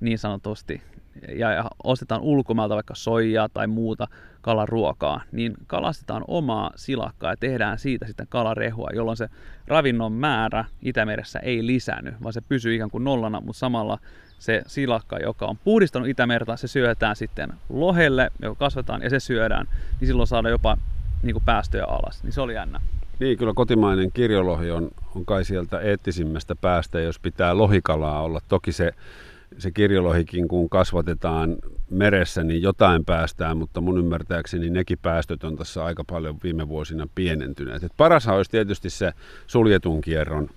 niin sanotusti, ja, ostetaan ulkomailta vaikka soijaa tai muuta kalaruokaa, niin kalastetaan omaa silakkaa ja tehdään siitä sitten kalarehua, jolloin se ravinnon määrä Itämeressä ei lisäänny, vaan se pysyy ikään kuin nollana, mutta samalla se silakka, joka on puhdistanut Itämerta, se syötään sitten lohelle, joka kasvataan ja se syödään, niin silloin saadaan jopa niin kuin päästöjä alas. Niin se oli jännä. Niin, kyllä kotimainen kirjolohi on, on kai sieltä eettisimmästä päästä, jos pitää lohikalaa olla. Toki se, se kirjolohikin, kun kasvatetaan meressä, niin jotain päästään, mutta mun ymmärtääkseni nekin päästöt on tässä aika paljon viime vuosina pienentyneet. Et parashan olisi tietysti se suljetun kierron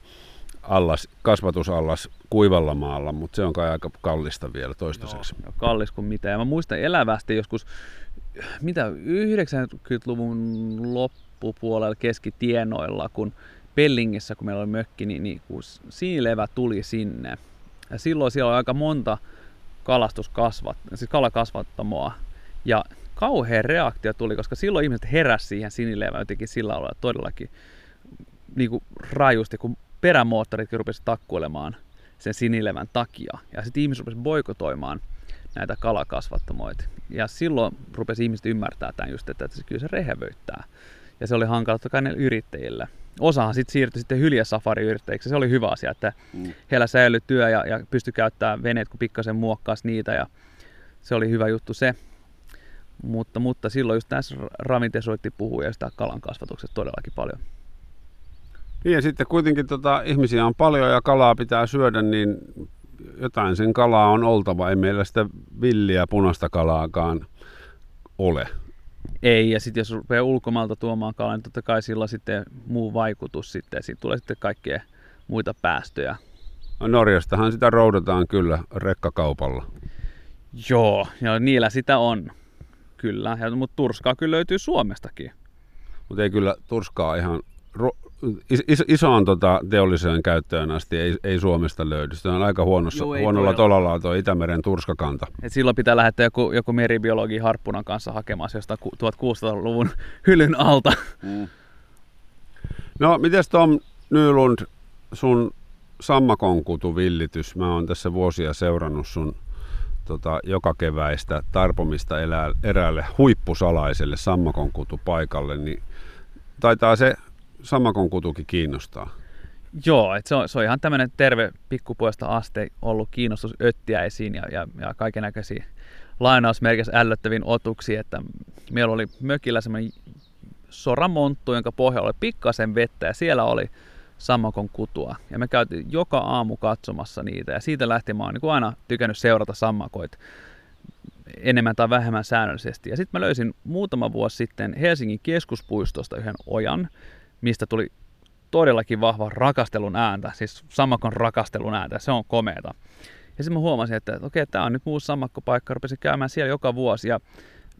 allas, kasvatusallas kuivalla maalla, mutta se on kai aika kallista vielä toistaiseksi. Joo, kallis kuin mitä. Ja mä muistan elävästi joskus, mitä 90-luvun loppu loppupuolella keskitienoilla, kun Pellingissä, kun meillä oli mökki, niin, niin kun sinilevä tuli sinne. Ja silloin siellä oli aika monta kalastuskasvat, siis kalakasvattamoa. Ja kauhean reaktio tuli, koska silloin ihmiset heräsi siihen sinilevään jotenkin sillä lailla todellakin niin kuin rajusti, kun perämoottoritkin rupesivat takkuilemaan sen sinilevän takia. Ja sitten ihmiset rupesivat boikotoimaan näitä kalakasvattamoita. Ja silloin rupesi ihmiset ymmärtää tämän just, että se kyllä se rehevöittää ja se oli hankala totta kai yrittäjille. Osahan sitten siirtyi sitten hyljäsafari-yrittäjiksi. Se oli hyvä asia, että mm. heillä säilyi työ ja, ja pystyi käyttämään veneet, kun pikkasen muokkaasi niitä ja se oli hyvä juttu se. Mutta, mutta silloin just tässä ravintesoitti puhuu ja sitä kalan kasvatuksesta todellakin paljon. Niin ja sitten kuitenkin tota, ihmisiä on paljon ja kalaa pitää syödä, niin jotain sen kalaa on oltava. Ei meillä sitä villiä punaista kalaakaan ole. Ei, ja sitten jos rupeaa ulkomailta tuomaan kalaa, niin totta kai sillä on sitten muu vaikutus sitten, siitä tulee sitten kaikkea muita päästöjä. No Norjastahan sitä roudataan kyllä rekkakaupalla. Joo, ja niillä sitä on, kyllä, mutta turskaa kyllä löytyy Suomestakin. Mutta ei kyllä turskaa ihan is, isoon tota, teolliseen käyttöön asti ei, ei Suomesta löydy. Se on aika huonossa, Joo, huonolla tolalla tuo Itämeren turskakanta. Et silloin pitää lähettää joku, joku meribiologi harppunan kanssa hakemaan jostain 1600-luvun hylyn alta. Mm. No, miten Tom Nylund, sun sammakonkutuvillitys, mä oon tässä vuosia seurannut sun tota, joka keväistä tarpomista elää, eräälle huippusalaiselle sammakonkutupaikalle, niin taitaa se samakon kutukin kiinnostaa. Joo, että se, on, se on ihan tämmöinen terve pikkupuolesta aste ollut kiinnostus öttiäisiin ja, ja, ja kaiken näköisiä lainausmerkissä ällöttäviin otuksia, että meillä oli mökillä semmoinen soramonttu, jonka pohjalla oli pikkasen vettä ja siellä oli sammakon kutua. Ja me käytiin joka aamu katsomassa niitä ja siitä lähtien mä oon niin aina tykännyt seurata sammakoita enemmän tai vähemmän säännöllisesti. Ja sitten mä löysin muutama vuosi sitten Helsingin keskuspuistosta yhden ojan, mistä tuli todellakin vahva rakastelun ääntä, siis sammakon rakastelun ääntä, se on komeeta. Ja sitten mä huomasin, että, okei, tämä on nyt uusi sammakkopaikka, rupesin käymään siellä joka vuosi ja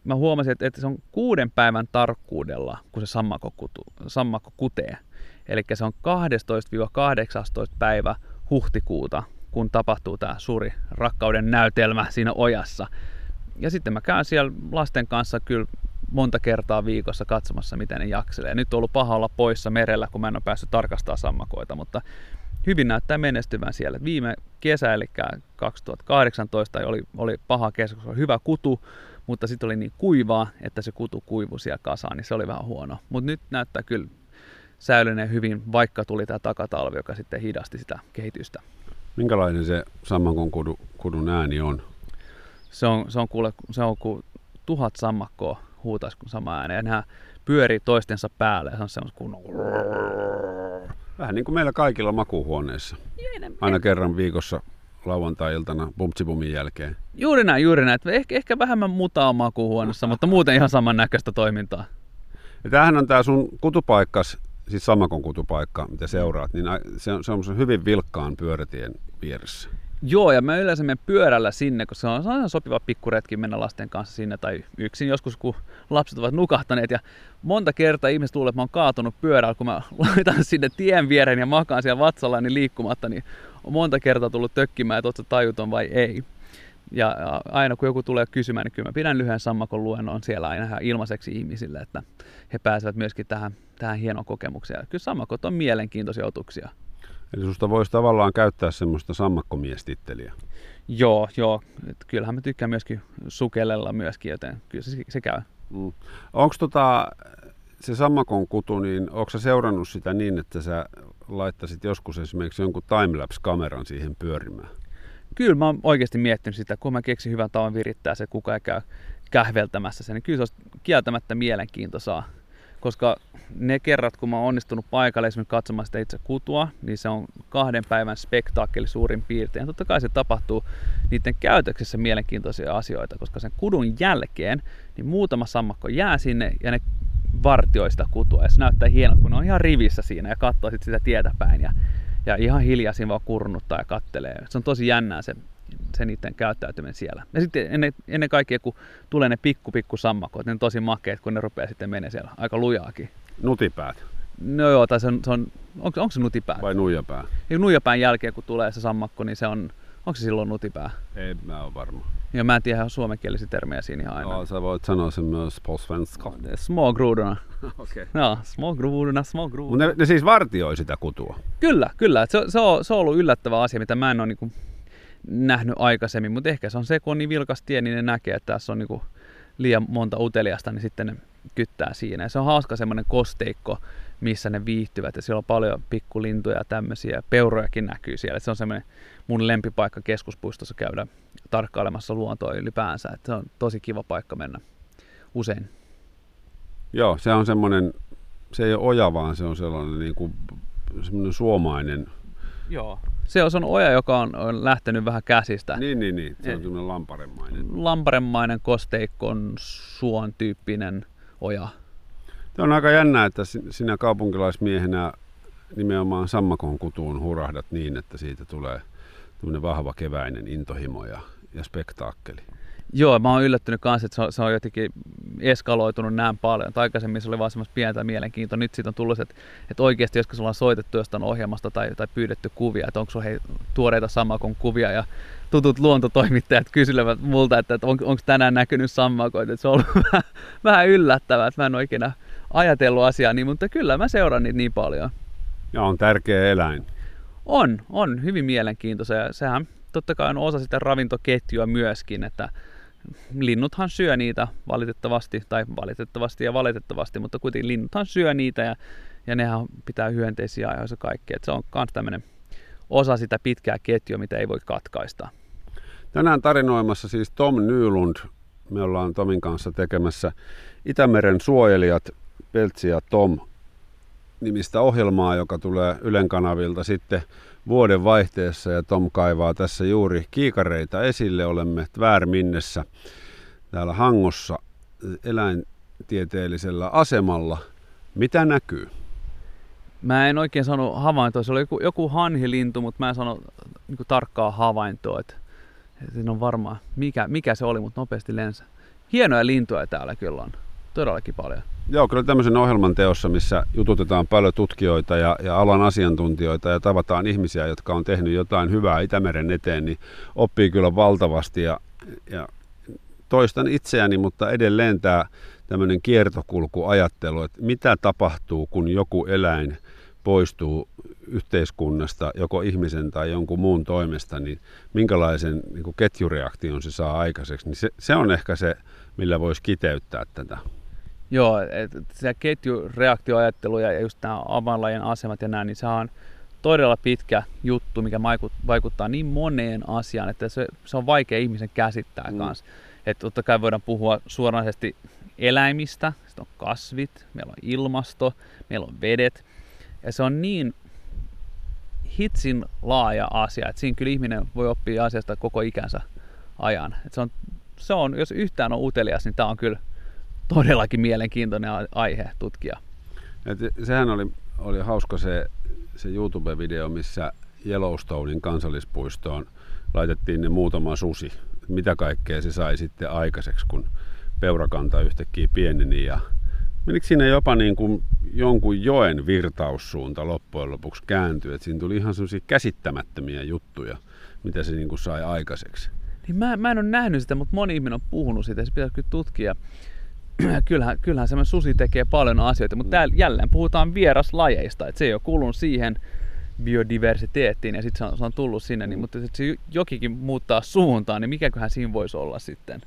mä huomasin, että, että se on kuuden päivän tarkkuudella, kun se sammakko, kutu, sammakko kutee. Eli se on 12-18 päivä huhtikuuta, kun tapahtuu tämä suuri rakkauden näytelmä siinä ojassa. Ja sitten mä käyn siellä lasten kanssa kyllä monta kertaa viikossa katsomassa, miten ne jakselee. Nyt on ollut paha olla poissa merellä, kun mä en ole päässyt tarkastamaan sammakoita, mutta hyvin näyttää menestyvän siellä. Viime kesä, eli 2018, oli, oli paha kesä, koska oli hyvä kutu, mutta sitten oli niin kuivaa, että se kutu kuivui siellä kasaan, niin se oli vähän huono. Mutta nyt näyttää kyllä säilyneen hyvin, vaikka tuli tämä takatalvi, joka sitten hidasti sitä kehitystä. Minkälainen se sammakon kudu, kudun ääni on? Se on, se on, kuule, se on kuin tuhat sammakkoa huutaisi kuin sama ääni. Ja nehän pyörii toistensa päälle. Se on semmoista kuin... Vähän niin kuin meillä kaikilla makuuhuoneissa. Aina kerran viikossa lauantai-iltana bumtsibumin jälkeen. Juuri näin, juuri näin. Ehkä, ehkä vähemmän mutaa makuuhuoneessa, mutta muuten ihan samannäköistä toimintaa. Ja tämähän on tämä sun kutupaikkas, siis Sammakon kutupaikka, mitä seuraat, niin se on, se on hyvin vilkkaan pyörätien vieressä. Joo, ja mä yleensä menen pyörällä sinne, koska se on, on sopiva pikkuretki mennä lasten kanssa sinne tai yksin joskus, kun lapset ovat nukahtaneet. Ja monta kertaa ihmiset luulee, että mä oon kaatunut pyörällä, kun mä laitan sinne tien viereen ja makaan siellä vatsalla niin liikkumatta, niin on monta kertaa tullut tökkimään, että ootko tajuton vai ei. Ja aina kun joku tulee kysymään, niin kyllä mä pidän lyhyen sammakon luennon siellä aina ilmaiseksi ihmisille, että he pääsevät myöskin tähän, tähän hienoon kokemukseen. Kyllä sammakot on mielenkiintoisia otuksia. Eli susta voisi tavallaan käyttää semmoista sammakkomiestitteliä. Joo, joo. Et kyllähän mä tykkään myöskin sukellella myöskin, joten kyllä se, se käy. Mm. Onko tota, se sammakon kutu, niin onko sä seurannut sitä niin, että sä laittaisit joskus esimerkiksi jonkun timelapse-kameran siihen pyörimään? Kyllä mä oon oikeasti miettinyt sitä, kun mä keksin hyvän tavan virittää se, kuka ei käy kähveltämässä sen, niin kyllä se olisi kieltämättä mielenkiintoisaa koska ne kerrat, kun mä oon onnistunut paikalle esimerkiksi katsomaan sitä itse kutua, niin se on kahden päivän spektaakkeli suurin piirtein. Totta kai se tapahtuu niiden käytöksessä mielenkiintoisia asioita, koska sen kudun jälkeen niin muutama sammakko jää sinne ja ne vartioi sitä kutua. Ja se näyttää hienolta, kun ne on ihan rivissä siinä ja katsoo sit sitä tietä päin ja, ja ihan hiljaisin vaan kurnuttaa ja kattelee. Se on tosi jännää se se niiden käyttäytyminen siellä. Ja sitten ennen, ennen kaikkea, kun tulee ne pikku pikku sammakot, ne on tosi makeet, kun ne rupeaa sitten menee siellä aika lujaakin. Nutipäät? No joo, tai se on, se on onko, onko se nutipää? Vai nuijapää? Ja nuijapään jälkeen, kun tulee se sammakko, niin se on, onko se silloin nutipää? Ei, mä oon varma. Ja mä en tiedä suomenkielisiä termejä siinä ihan aina. Joo, sä voit sanoa sen myös på svenska. Smågrodorna. Okei. Okay. Joo, smågrodorna, smågrodorna. Ne, ne, siis vartioi sitä kutua? Kyllä, kyllä. Se, se, on, se on ollut yllättävä asia, mitä mä en ole niin nähnyt aikaisemmin, mutta ehkä se on se, kun on niin vilkas tie, niin ne näkee, että tässä on niin liian monta uteliasta, niin sitten ne kyttää siinä. Ja se on hauska semmoinen kosteikko, missä ne viihtyvät ja siellä on paljon pikkulintuja ja tämmöisiä. Peurojakin näkyy siellä. Se on semmoinen mun lempipaikka keskuspuistossa käydä tarkkailemassa luontoa ylipäänsä. Että se on tosi kiva paikka mennä usein. Joo, se on semmoinen, se ei ole oja, vaan se on sellainen niin kuin, semmoinen suomainen Joo. Se on, se on oja, joka on, on lähtenyt vähän käsistä. Niin, niin, niin. Se on semmoinen lamparemainen. Lamparemainen, kosteikon, suon tyyppinen oja. Tämä on aika jännä, että sinä kaupunkilaismiehenä nimenomaan sammakon kutuun hurahdat niin, että siitä tulee vahva keväinen intohimo ja, ja spektaakkeli. Joo, mä oon yllättynyt kanssa, että se on, se on jotenkin eskaloitunut näin paljon. Tai aikaisemmin se oli vaan semmoista pientä mielenkiintoa. Nyt siitä on tullut, että, että oikeasti joskus ollaan soitettu jostain ohjelmasta tai, tai pyydetty kuvia, että onko hei, tuoreita sammakon kuvia ja tutut luontotoimittajat kyselevät multa, että, että on, onko tänään näkynyt sammakoita. Että se on ollut vähän, vähän yllättävää, että mä en oikein ajatellut asiaa niin, mutta kyllä mä seuraan niitä niin paljon. Ja on tärkeä eläin. On, on hyvin mielenkiintoisia. Sehän totta kai on osa sitä ravintoketjua myöskin, että linnuthan syö niitä valitettavasti, tai valitettavasti ja valitettavasti, mutta kuitenkin linnuthan syö niitä ja, ja nehän pitää hyönteisiä ajoissa kaikkea. Et se on myös tämmöinen osa sitä pitkää ketjua, mitä ei voi katkaista. Tänään tarinoimassa siis Tom Nylund. Me ollaan Tomin kanssa tekemässä Itämeren suojelijat Peltsi ja Tom nimistä ohjelmaa, joka tulee Ylen kanavilta sitten vuoden vaihteessa ja Tom kaivaa tässä juuri kiikareita esille. Olemme Tvärminnessä täällä Hangossa eläintieteellisellä asemalla. Mitä näkyy? Mä en oikein sano havaintoa. Se oli joku, joku hanhilintu, mutta mä en sano niin tarkkaa havaintoa. Että, että on varmaan, mikä, mikä se oli, mutta nopeasti lensä. Hienoja lintuja täällä kyllä on. Todellakin paljon. Joo, kyllä tämmöisen ohjelman teossa, missä jututetaan paljon tutkijoita ja, ja alan asiantuntijoita ja tavataan ihmisiä, jotka on tehnyt jotain hyvää Itämeren eteen, niin oppii kyllä valtavasti ja, ja toistan itseäni, mutta edelleen tämä tämmöinen kiertokulkuajattelu, että mitä tapahtuu, kun joku eläin poistuu yhteiskunnasta, joko ihmisen tai jonkun muun toimesta, niin minkälaisen niin ketjureaktion se saa aikaiseksi, niin se, se on ehkä se, millä voisi kiteyttää tätä. Joo, että se ketjureaktioajattelu ja just nämä avainlajien asemat ja nämä, niin se on todella pitkä juttu, mikä vaikuttaa niin moneen asiaan, että se, se on vaikea ihmisen käsittää mm. kanssa. Että totta kai voidaan puhua suoranaisesti eläimistä, sitten on kasvit, meillä on ilmasto, meillä on vedet. Ja se on niin hitsin laaja asia, että siinä kyllä ihminen voi oppia asiasta koko ikänsä ajan. Et se on, se on, jos yhtään on utelias, niin tämä on kyllä todellakin mielenkiintoinen aihe tutkia. Et sehän oli, oli hauska se, se YouTube-video, missä Yellowstonein kansallispuistoon laitettiin ne muutama susi. Mitä kaikkea se sai sitten aikaiseksi, kun peurakanta yhtäkkiä pieneni ja menikö siinä jopa niin kuin jonkun joen virtaussuunta loppujen lopuksi kääntyi, että siinä tuli ihan sellaisia käsittämättömiä juttuja, mitä se niin kuin sai aikaiseksi. Niin mä, mä en ole nähnyt sitä, mutta moni ihminen on puhunut siitä ja se pitäisi kyllä tutkia. kyllähän, kyllähän semmoinen susi tekee paljon asioita, mutta täällä jälleen puhutaan vieraslajeista, että se ei ole kuulunut siihen biodiversiteettiin ja sitten se, se on tullut sinne, niin, mutta se jokikin muuttaa suuntaan, niin mikäköhän siinä voisi olla sitten?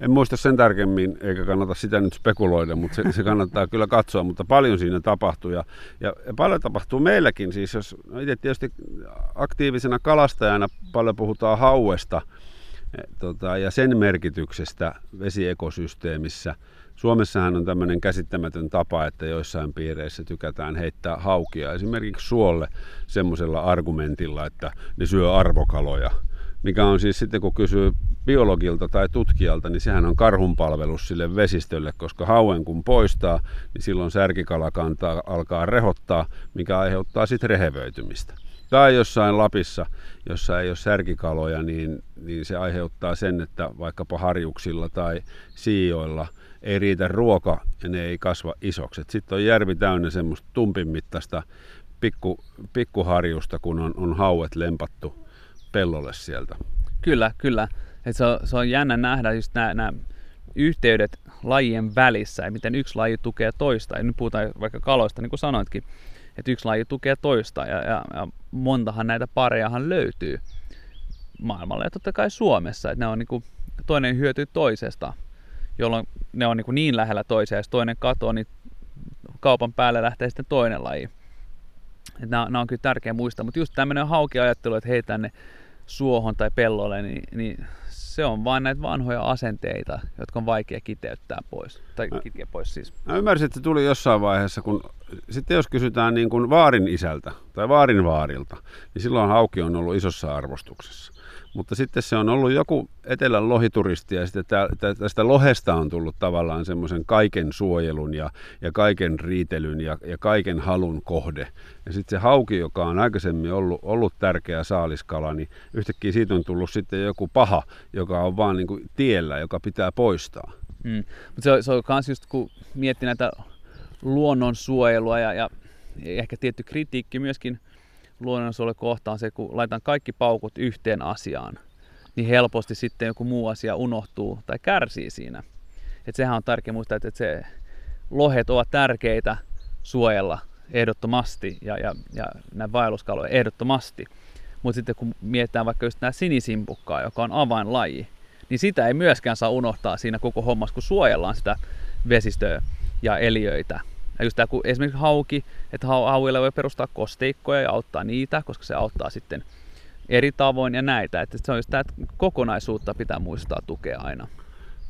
En muista sen tarkemmin, eikä kannata sitä nyt spekuloida, mutta se, se kannattaa kyllä katsoa, mutta paljon siinä tapahtuu. Ja, ja, paljon tapahtuu meilläkin, siis jos no itse tietysti aktiivisena kalastajana paljon puhutaan hauesta e, tota, ja sen merkityksestä vesiekosysteemissä. Suomessahan on tämmöinen käsittämätön tapa, että joissain piireissä tykätään heittää haukia esimerkiksi suolle semmoisella argumentilla, että ne syö arvokaloja – mikä on siis sitten kun kysyy biologilta tai tutkijalta, niin sehän on karhunpalvelus sille vesistölle, koska hauen kun poistaa, niin silloin särkikalakanta alkaa rehottaa, mikä aiheuttaa sitten rehevöitymistä. Tai jossain Lapissa, jossa ei ole särkikaloja, niin, niin se aiheuttaa sen, että vaikkapa harjuksilla tai siijoilla ei riitä ruoka ja ne ei kasva isoksi. Sitten on järvi täynnä semmoista tumpin mittaista pikku, pikkuharjusta, kun on, on hauet lempattu pellolle sieltä. Kyllä, kyllä. Et se, on, se on jännä nähdä just nämä yhteydet lajien välissä ja miten yksi laji tukee toista. Ja nyt puhutaan vaikka kaloista, niin kuin sanoitkin, että yksi laji tukee toista ja, ja, ja montahan näitä parejahan löytyy maailmalla ja totta kai Suomessa, että ne on niin kuin, toinen hyötyy toisesta, jolloin ne on niin, kuin niin lähellä toisia, jos toinen katoaa, niin kaupan päälle lähtee sitten toinen laji. Että nämä, nämä on kyllä tärkeä muistaa, mutta just tämmöinen haukiajattelu, että heitän ne suohon tai pellolle, niin, niin se on vain näitä vanhoja asenteita, jotka on vaikea kiteyttää pois. Tai kitkeä pois siis. Mä ymmärsin, että se tuli jossain vaiheessa, kun sitten jos kysytään niin kuin vaarin isältä tai vaarin vaarilta, niin silloin hauki on ollut isossa arvostuksessa. Mutta sitten se on ollut joku etelän lohituristi ja sitten tästä lohesta on tullut tavallaan semmoisen kaiken suojelun ja, ja kaiken riitelyn ja, ja kaiken halun kohde. Ja sitten se hauki, joka on aikaisemmin ollut, ollut tärkeä saaliskala, niin yhtäkkiä siitä on tullut sitten joku paha, joka on vaan niin kuin tiellä, joka pitää poistaa. Mm. Mutta se, on myös just kun miettii näitä luonnonsuojelua ja, ja ehkä tietty kritiikki myöskin – luonnonsuojelukohta on se, kun laitan kaikki paukut yhteen asiaan, niin helposti sitten joku muu asia unohtuu tai kärsii siinä. Et sehän on tärkeää muistaa, että se lohet ovat tärkeitä suojella ehdottomasti ja, ja, ja nämä vaelluskaloja ehdottomasti. Mutta sitten kun mietitään vaikka just nämä sinisimpukkaa, joka on avainlaji, niin sitä ei myöskään saa unohtaa siinä koko hommassa, kun suojellaan sitä vesistöä ja eliöitä. Ja just tämä, kun esimerkiksi hauki, että hauille voi perustaa kosteikkoja ja auttaa niitä, koska se auttaa sitten eri tavoin ja näitä. Että se on just tämä, että kokonaisuutta pitää muistaa tukea aina.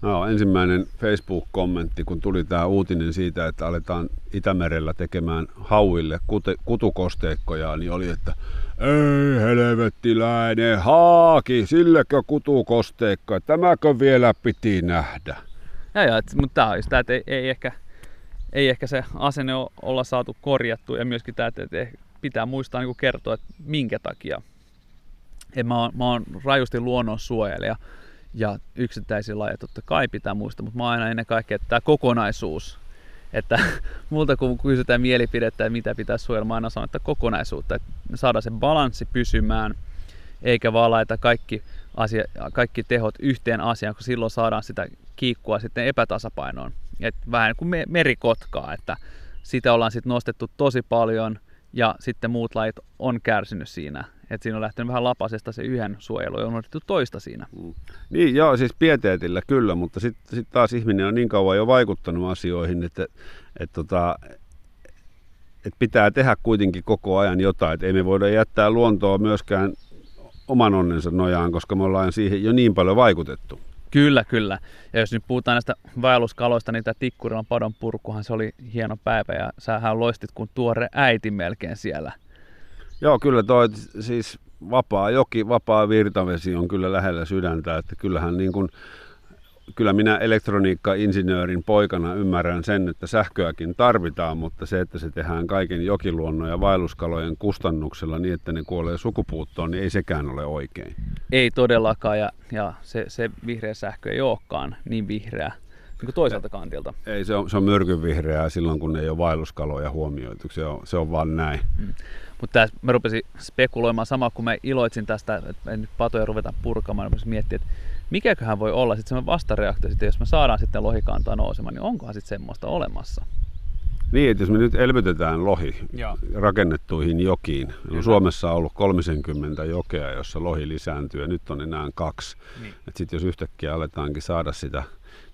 No, ensimmäinen Facebook-kommentti, kun tuli tämä uutinen siitä, että aletaan Itämerellä tekemään hauille kute, kutukosteikkoja, niin oli, että ei helvettiläinen haaki, sillekö kutukosteikko, tämäkö vielä piti nähdä? Ja, ja, mutta tämä on sitä, että ei, ei, ehkä, ei ehkä se asenne olla saatu korjattu ja myöskin tämä, että pitää muistaa niin kertoa, että minkä takia. Et mä, oon, mä oon rajusti luonnonsuojelija ja yksittäisiä lajeja totta kai pitää muistaa, mutta mä aina ennen kaikkea, että tämä kokonaisuus, että multa kun kysytään mielipidettä, että mitä pitää suojella, mä aina sanon, että kokonaisuutta, että me saadaan se balanssi pysymään, eikä vaan laita kaikki, asia, kaikki tehot yhteen asiaan, kun silloin saadaan sitä kiikkua sitten epätasapainoon. Et vähän kuin merikotkaa, että sitä ollaan sitten nostettu tosi paljon ja sitten muut lajit on kärsinyt siinä. Että siinä on lähtenyt vähän lapasesta se yhden suojelu ja on unohdettu toista siinä. Mm. Niin joo, siis pieteetillä kyllä, mutta sitten sit taas ihminen on niin kauan jo vaikuttanut asioihin, että, että tota, että pitää tehdä kuitenkin koko ajan jotain. Että ei me voida jättää luontoa myöskään oman onnensa nojaan, koska me ollaan siihen jo niin paljon vaikutettu. Kyllä, kyllä. Ja jos nyt puhutaan näistä vaelluskaloista, niin tämä Tikkurilan padon purkuhan se oli hieno päivä ja sähän loistit kuin tuore äiti melkein siellä. Joo, kyllä toi siis vapaa joki, vapaa virtavesi on kyllä lähellä sydäntä, että kyllähän niin kuin, kyllä minä elektroniikka-insinöörin poikana ymmärrän sen, että sähköäkin tarvitaan, mutta se, että se tehdään kaiken jokiluonnon ja vaelluskalojen kustannuksella niin, että ne kuolee sukupuuttoon, niin ei sekään ole oikein. Ei todellakaan, ja, ja se, se vihreä sähkö ei olekaan niin vihreä niin kuin toiselta kantilta. Ei, se on, se on myrkyn vihreää silloin, kun ei ole vaelluskaloja huomioitu. Se on, se on vaan näin. Mm. Mutta mä rupesin spekuloimaan samaa, kun mä iloitsin tästä, että en nyt patoja ruveta purkamaan, mä miettiä, että mikäköhän voi olla sitten semmoinen vastareaktio, sitten, jos me saadaan sitten lohikantaa nousemaan, niin onkohan sitten semmoista olemassa? Niin, että jos me nyt elvytetään lohi Joo. rakennettuihin jokiin, no Suomessa on ollut 30 jokea, jossa lohi lisääntyy ja nyt on enää kaksi. Niin. Sitten jos yhtäkkiä aletaankin saada sitä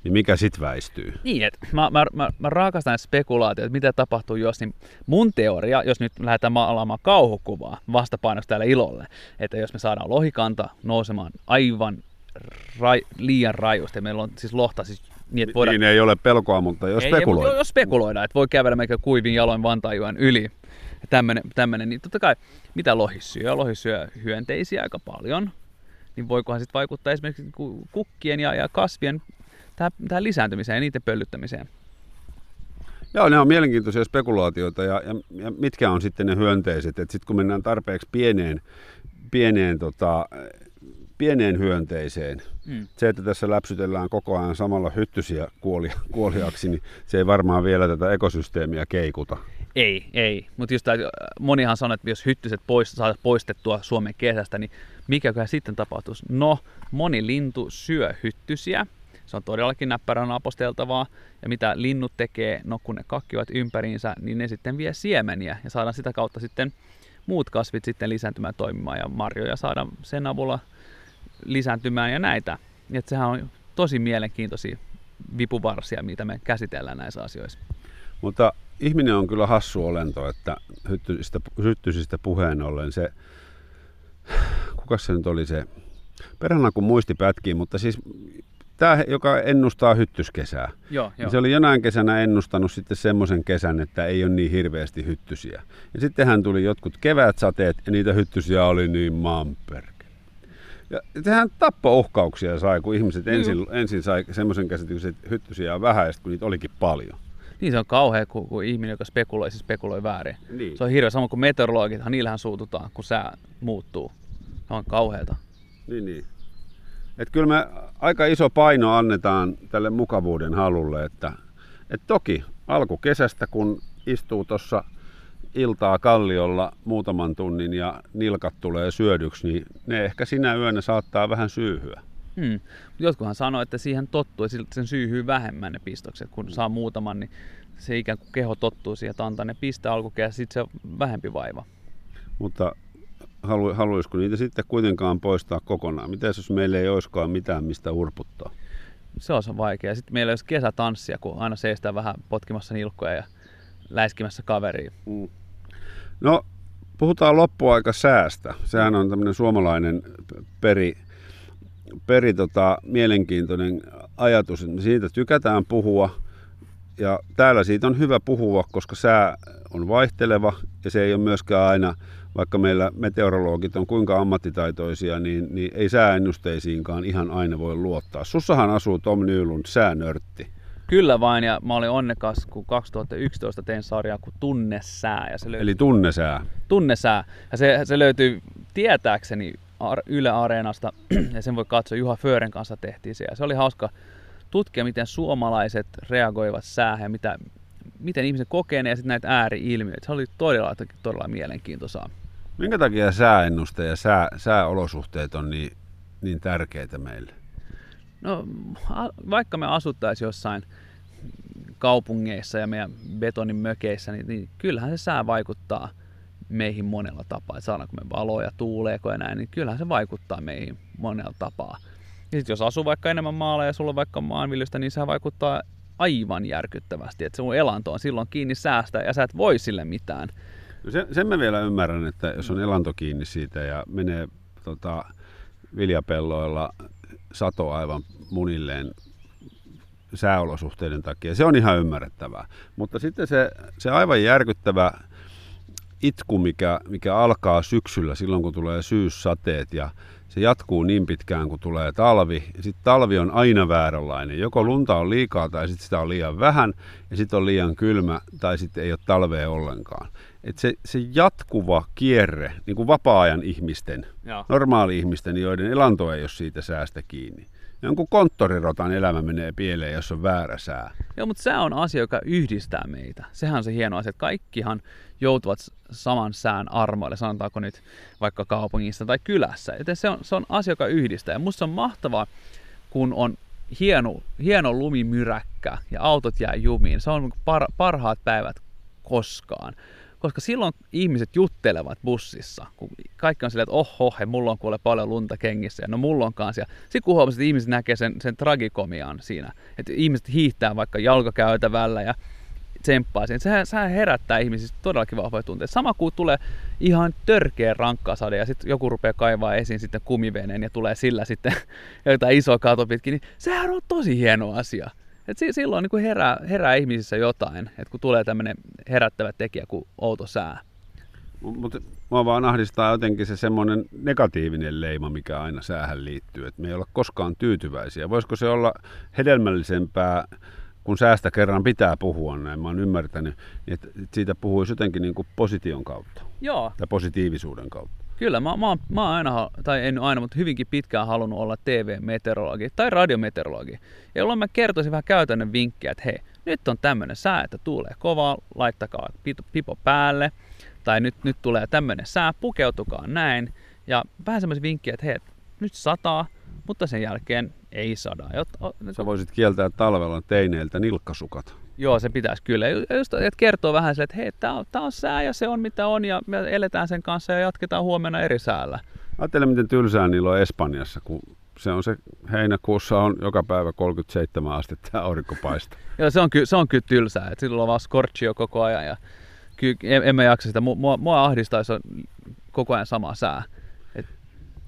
niin mikä sit väistyy? Niin, että mä, mä, mä, mä rakastan spekulaatioita, että mitä tapahtuu jos, niin mun teoria, jos nyt lähdetään maalaamaan kauhukuvaa vastapainoksi täällä ilolle, että jos me saadaan lohikanta nousemaan aivan rai, liian rajusti, meillä on siis lohta siis niin, että voidaan... niin ei ole pelkoa, mutta jos spekuloidaan. Jos spekuloidaan, että voi kävellä meikä kuivin jaloin Vantaajuan yli, tämmönen, tämmönen, niin totta kai mitä lohi syö? Lohi syö hyönteisiä aika paljon, niin voikohan sitten vaikuttaa esimerkiksi kukkien ja, ja kasvien tähän, tähän lisääntymiseen ja niiden pöllyttämiseen. Joo, ne on mielenkiintoisia spekulaatioita ja, ja, ja mitkä on sitten ne hyönteiset. Sitten kun mennään tarpeeksi pieneen, pieneen, tota, pieneen hyönteiseen, mm. se, että tässä läpsytellään koko ajan samalla hyttysiä kuoli, kuoliaksi, niin se ei varmaan vielä tätä ekosysteemiä keikuta. Ei, ei. Mutta just monihan sanoo, että jos hyttyset poist, saada poistettua Suomen kesästä, niin mikäköhän sitten tapahtuisi? No, moni lintu syö hyttysiä, se on todellakin näppärän aposteltavaa. Ja mitä linnut tekee, no kun ne kakkivat ympäriinsä, niin ne sitten vie siemeniä ja saadaan sitä kautta sitten muut kasvit sitten lisääntymään toimimaan ja marjoja saadaan sen avulla lisääntymään ja näitä. Et sehän on tosi mielenkiintoisia vipuvarsia, mitä me käsitellään näissä asioissa. Mutta ihminen on kyllä hassu olento, että hyttysistä, hyttysistä puheen ollen se, kuka se nyt oli se, perhana kun muisti pätkii, mutta siis tämä, joka ennustaa hyttyskesää. Joo, jo. Se oli jonain kesänä ennustanut sitten semmoisen kesän, että ei ole niin hirveästi hyttysiä. Ja sittenhän tuli jotkut kevätsateet ja niitä hyttysiä oli niin maanperke. Ja sehän tappouhkauksia sai, kun ihmiset no, ensin, ensin sai semmoisen käsityksen, että hyttysiä on vähän, kun niitä olikin paljon. Niin se on kauhea, kun, kun ihminen, joka spekuloi, se spekuloi väärin. Niin. Se on hirveä sama kuin meteorologit, niillähän suututaan, kun sää muuttuu. Se on kauheata. Niin, niin. Että kyllä me aika iso paino annetaan tälle mukavuuden halulle, että, että toki alkukesästä kun istuu tuossa iltaa kalliolla muutaman tunnin ja nilkat tulee syödyksi, niin ne ehkä sinä yönä saattaa vähän syyhyä. Hmm. Jotkuhan sanoo, että siihen tottuu ja sen syyhyy vähemmän ne pistokset. Kun saa muutaman, niin se ikään kuin keho tottuu siihen, että antaa ne pistä alkukesästä, sitten se on vähempi vaiva. Mutta halu, haluaisiko niitä sitten kuitenkaan poistaa kokonaan? Mitä jos meillä ei olisikaan mitään, mistä urputtaa? Se on vaikea. Sitten meillä olisi kesätanssia, kun aina seistää vähän potkimassa nilkkoja ja läiskimässä kaveriin. Mm. No, puhutaan loppuaika säästä. Sehän on tämmöinen suomalainen peri, peri tota, mielenkiintoinen ajatus. Siitä tykätään puhua ja täällä siitä on hyvä puhua, koska sää on vaihteleva ja se ei ole myöskään aina, vaikka meillä meteorologit on kuinka ammattitaitoisia, niin, niin ei sääennusteisiinkaan ihan aina voi luottaa. Sussahan asuu Tom Nylund, säänörtti. Kyllä vain, ja mä olin onnekas, kun 2011 tein sarjaa kuin Tunnesää. Ja se löytyi, Eli tunnesää. Tunnesää. Ja se, se löytyy tietääkseni Yle Areenasta, ja sen voi katsoa, Juha Fören kanssa tehtiin se. Ja se oli hauska tutkia, miten suomalaiset reagoivat säähän ja mitä, miten ihmiset kokee ne ja sitten näitä ääriilmiöitä. Se oli todella, todella mielenkiintoista. Minkä takia sääennuste ja sää, sääolosuhteet on niin, niin tärkeitä meille? No, vaikka me asuttaisiin jossain kaupungeissa ja meidän betonin mökeissä, niin, niin kyllähän se sää vaikuttaa meihin monella tapaa. Että saadaanko me valoja, tuuleeko ja näin, niin kyllähän se vaikuttaa meihin monella tapaa. Ja sitten jos asuu vaikka enemmän maalla ja sulla on vaikka maanviljelystä, niin se vaikuttaa aivan järkyttävästi. Että sun elanto on silloin kiinni säästä ja sä et voi sille mitään. No sen, sen mä vielä ymmärrän, että jos on elanto kiinni siitä ja menee tota, viljapelloilla sato aivan munilleen sääolosuhteiden takia. Se on ihan ymmärrettävää. Mutta sitten se, se aivan järkyttävä itku, mikä, mikä alkaa syksyllä silloin, kun tulee syyssateet ja se jatkuu niin pitkään, kun tulee talvi. Ja sitten talvi on aina vääränlainen. Joko lunta on liikaa tai sitten sitä on liian vähän ja sitten on liian kylmä tai sitten ei ole talvea ollenkaan. Et se, se jatkuva kierre, niin kuin vapaa-ajan ihmisten, normaali-ihmisten, joiden elanto ei ole siitä säästä kiinni. Jonkun konttorirotan elämä menee pieleen, jos on väärä sää. Joo, mutta se on asia, joka yhdistää meitä. Sehän on se hieno asia, että kaikkihan joutuvat saman sään armoille, sanotaanko nyt vaikka kaupungissa tai kylässä. Joten se on, se on asia, joka yhdistää. Ja musta on mahtavaa, kun on hieno, hieno lumimyräkkä ja autot jää jumiin. Se on par, parhaat päivät koskaan. Koska silloin ihmiset juttelevat bussissa, kun kaikki on silleen, että oho, he, mulla on kuule paljon lunta kengissä, ja no mulla on kanssa. Sitten kun huomasit, että ihmiset näkee sen, sen tragikomian siinä, että ihmiset hiihtää vaikka jalkakäytävällä ja tsemppaa siihen. Sehän, sehän herättää ihmisissä todellakin vahvoja tunteita. Sama kuin tulee ihan törkeä rankkasade ja sitten joku rupeaa kaivaa esiin sitten kumiveneen ja tulee sillä sitten jotain isoa kato pitkin, niin sehän on tosi hieno asia. Et silloin niin kuin herää, herää ihmisissä jotain, että kun tulee tämmöinen herättävä tekijä kuin outo sää. Mutta mua vaan ahdistaa jotenkin se semmoinen negatiivinen leima, mikä aina säähän liittyy, että me ei olla koskaan tyytyväisiä. Voisiko se olla hedelmällisempää, kun säästä kerran pitää puhua näin, mä oon ymmärtänyt, että siitä puhuisi jotenkin niin kuin position kautta. Joo. Tai positiivisuuden kautta. Kyllä, mä, mä, mä oon aina, tai en aina, mutta hyvinkin pitkään halunnut olla TV-meteorologi tai radiometeorologi, jolloin mä kertoisin vähän käytännön vinkkejä, että hei, nyt on tämmöinen sää, että tuulee kovaa, laittakaa pipo päälle, tai nyt, nyt tulee tämmöinen sää, pukeutukaa näin, ja vähän semmoisia vinkkejä, että hei, nyt sataa, mutta sen jälkeen ei sada. Jot, o, Sä voisit kieltää talvella teineiltä nilkkasukat. Joo, se pitäisi kyllä. Just, että kertoo vähän sille, että hei, tämä on, tää on sää ja se on mitä on ja me eletään sen kanssa ja jatketaan huomenna eri säällä. Ajattele, miten tylsää niillä on Espanjassa, kun se on se heinäkuussa on joka päivä 37 astetta aurinko paistaa. Joo, se on, ky, se on kyllä tylsää. Et silloin on vaan scorchio koko ajan ja ky, en, en mä jaksa sitä. Mua, mua on koko ajan sama sää. Et...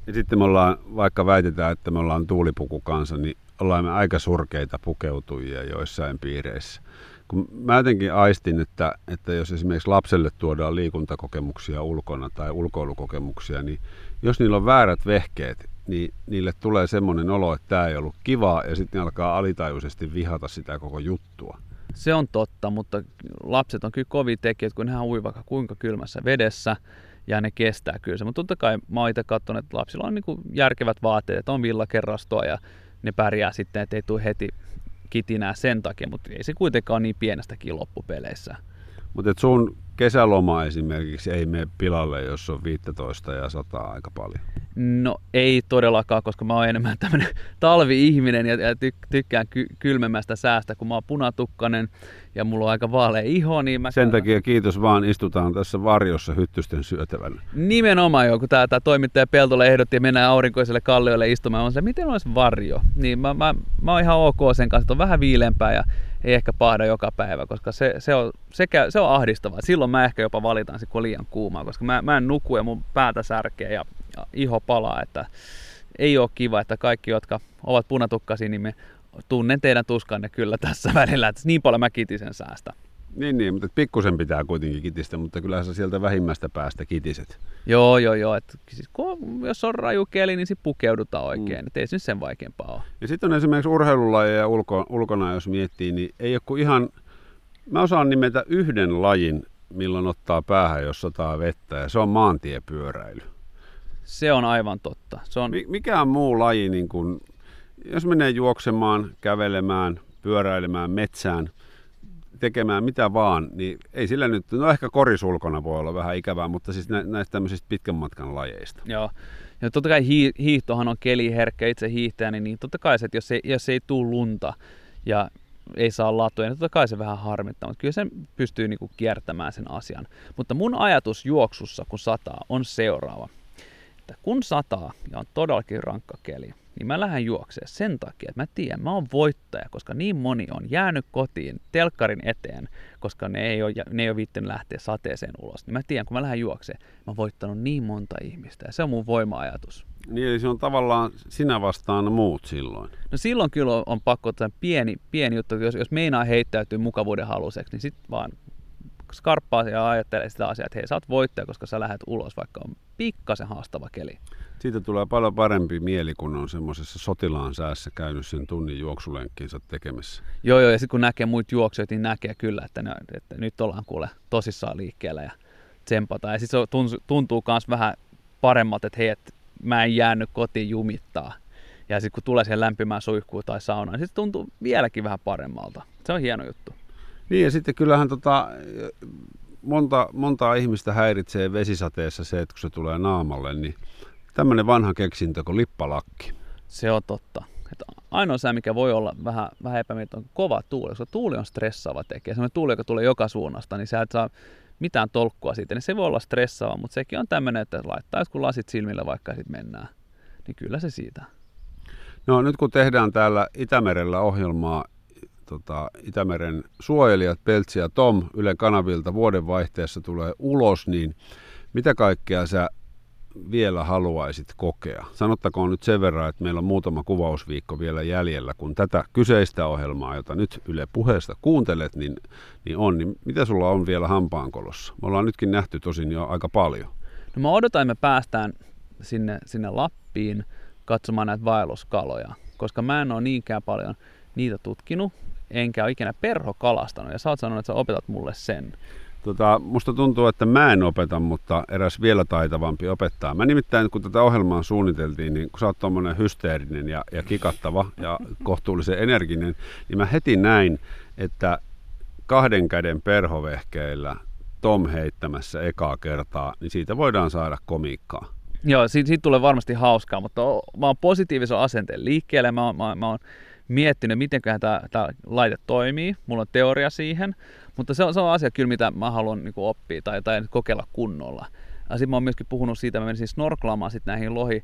Ja sitten me ollaan, vaikka väitetään, että me ollaan tuulipuku kanssa, niin ollaan me aika surkeita pukeutujia joissain piireissä kun mä jotenkin aistin, että, että jos esimerkiksi lapselle tuodaan liikuntakokemuksia ulkona tai ulkoilukokemuksia, niin jos niillä on väärät vehkeet, niin niille tulee semmoinen olo, että tämä ei ollut kivaa ja sitten ne alkaa alitajuisesti vihata sitä koko juttua. Se on totta, mutta lapset on kyllä kovin tekijät, kun nehän ui vaikka kuinka kylmässä vedessä ja ne kestää kyllä se. Mutta totta kai mä oon itse katsonut, että lapsilla on niin järkevät vaatteet, on villakerrastoa ja ne pärjää sitten, että ei tule heti kitinää sen takia, mutta ei se kuitenkaan ole niin pienestäkin loppupeleissä. Mutta sun kesäloma esimerkiksi ei mene pilalle, jos on 15 ja 100 aika paljon. No ei todellakaan, koska mä oon enemmän tämmönen talvi-ihminen ja, ja tykkään ky- kylmemmästä säästä, kun mä oon punatukkanen ja mulla on aika vaalea iho. Niin mä Sen takia kiitos vaan, istutaan tässä varjossa hyttysten syötävänä. Nimenomaan jo, kun tämä, tämä toimittaja Peltola ehdotti ja mennään aurinkoiselle kalliolle istumaan, on se, miten olisi varjo. Niin mä, mä, mä oon ihan ok sen kanssa, että on vähän viilempää ja ei ehkä pahda joka päivä, koska se, se, on, se, käy, se on ahdistavaa. Silloin mä ehkä jopa valitan kun on liian kuumaa, koska mä, mä en nuku ja mun päätä särkee ja, ja iho palaa, että ei ole kiva, että kaikki, jotka ovat punatukkaisia, niin me tunnen teidän tuskanne kyllä tässä välillä, että niin paljon mä kitisen säästä. Niin, niin, mutta pikkusen pitää kuitenkin kitistä, mutta kyllä sä sieltä vähimmästä päästä kitiset. Joo, joo, joo. Et, siis, kun, jos on raju keli, niin sitten pukeudutaan oikein. Mm. Et ei se nyt sen vaikeampaa ole. Ja sitten on esimerkiksi urheilulajeja ulko, ulkona, jos miettii, niin ei ole kuin ihan... Mä osaan nimetä yhden lajin, milloin ottaa päähän, jos sataa vettä, ja se on maantiepyöräily. Se on aivan totta. Se on... Mikä on muu laji, niin kun, jos menee juoksemaan, kävelemään, pyöräilemään metsään, tekemään mitä vaan, niin ei sillä nyt, no ehkä korisulkona voi olla vähän ikävää, mutta siis näistä tämmöisistä pitkän matkan lajeista. Joo, ja totta kai hiihtohan on keliherkkä itse hiihtäjäni, niin totta kai se, että jos ei, jos ei tule lunta ja ei saa latuja, niin totta kai se vähän harmittaa, mutta kyllä se pystyy niinku kiertämään sen asian. Mutta mun ajatus juoksussa, kun sataa, on seuraava. Että kun sataa ja on todellakin rankka keli, niin mä lähden juokseen sen takia, että mä tiedän, mä oon voittaja, koska niin moni on jäänyt kotiin telkkarin eteen, koska ne ei ole, ne ei ole viittinyt lähteä sateeseen ulos. Niin mä tiedän, kun mä lähden juokseen, mä oon voittanut niin monta ihmistä ja se on mun voima-ajatus. Niin, eli se on tavallaan sinä vastaan muut silloin. No silloin kyllä on pakko ottaa pieni, pieni juttu, jos, jos meinaa heittäytyy mukavuuden haluseksi, niin sitten vaan skarppaa ja ajattelee sitä asiaa, että hei, sä oot voittaja, koska sä lähdet ulos, vaikka on pikkasen haastava keli. Siitä tulee paljon parempi mieli, kun on semmoisessa sotilaan säässä käynyt sen tunnin juoksulenkkinsä tekemässä. Joo, joo, ja sitten kun näkee muut juoksijoita, niin näkee kyllä, että, ne, että nyt ollaan kuule tosissaan liikkeellä ja tsempataan. Ja sitten se tuntuu myös vähän paremmat, että hei, että mä en jäänyt kotiin jumittaa. Ja sitten kun tulee siihen lämpimään suihkuun tai saunaan, niin sitten tuntuu vieläkin vähän paremmalta. Se on hieno juttu. Niin ja sitten kyllähän tota, monta, monta ihmistä häiritsee vesisateessa se, että kun se tulee naamalle, niin tämmöinen vanha keksintö kuin lippalakki. Se on totta. Että ainoa sää, mikä voi olla vähän, vähän epämieltä, on kova tuuli. Koska tuuli on stressaava tekijä. Sellainen tuuli, joka tulee joka suunnasta, niin sä et saa mitään tolkkua siitä. Niin se voi olla stressaava, mutta sekin on tämmöinen, että laittaa kun lasit silmillä vaikka sitten mennään. Niin kyllä se siitä. No nyt kun tehdään täällä Itämerellä ohjelmaa tota, Itämeren suojelijat, Peltsi ja Tom Yle kanavilta vuodenvaihteessa tulee ulos, niin mitä kaikkea sä vielä haluaisit kokea? Sanottakoon nyt sen verran, että meillä on muutama kuvausviikko vielä jäljellä, kun tätä kyseistä ohjelmaa, jota nyt Yle puheesta kuuntelet, niin, niin on. Niin mitä sulla on vielä hampaankolossa? Me ollaan nytkin nähty tosin jo aika paljon. No mä odotan, että me päästään sinne, sinne Lappiin katsomaan näitä vaelluskaloja, koska mä en ole niinkään paljon niitä tutkinut, enkä ole ikinä perho kalastanut, ja sä oot sanonut, että sä opetat mulle sen. Tota, musta tuntuu, että mä en opeta, mutta eräs vielä taitavampi opettaa. Mä nimittäin, kun tätä ohjelmaa suunniteltiin, niin kun sä oot tommonen hysteerinen ja, ja kikattava ja kohtuullisen energinen, niin mä heti näin, että kahden käden perhovehkeillä Tom heittämässä ekaa kertaa, niin siitä voidaan saada komiikkaa. Joo, siitä, siitä tulee varmasti hauskaa, mutta mä oon positiivisen asenteen liikkeelle. Mä oon, mä, mä oon miettinyt, miten tämä, tämä laite toimii. Mulla on teoria siihen, mutta se on, se on asia kyllä, mitä mä haluan niin oppia tai, tai kokeilla kunnolla. Sitten mä oon myöskin puhunut siitä, mä menisin snorklaamaan sitten näihin lohi,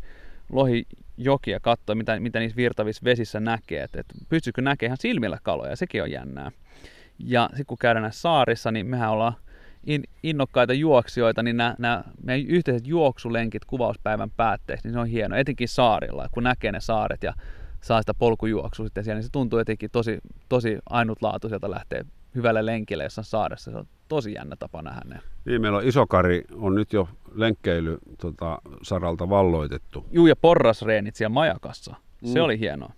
lohijokia katsoa, mitä, mitä niissä virtavissa vesissä näkee, että et pystyykö näkemään ihan silmillä kaloja, sekin on jännää. Ja sitten kun käydään näissä saarissa, niin mehän ollaan in, innokkaita juoksijoita, niin nämä, nämä meidän yhteiset juoksulenkit kuvauspäivän päätteeksi, niin se on hieno, etenkin saarilla, kun näkee ne saaret ja saa sitä polkujuoksua sitten siellä, niin se tuntuu jotenkin tosi, tosi ainutlaatuiselta lähteä hyvälle lenkille jossain saaressa. Se on tosi jännä tapa nähdä ne. Niin, meillä on Isokari, on nyt jo lenkkeily tota, saralta valloitettu. Juu, ja porrasreenit siellä majakassa. Se mm. oli hienoa.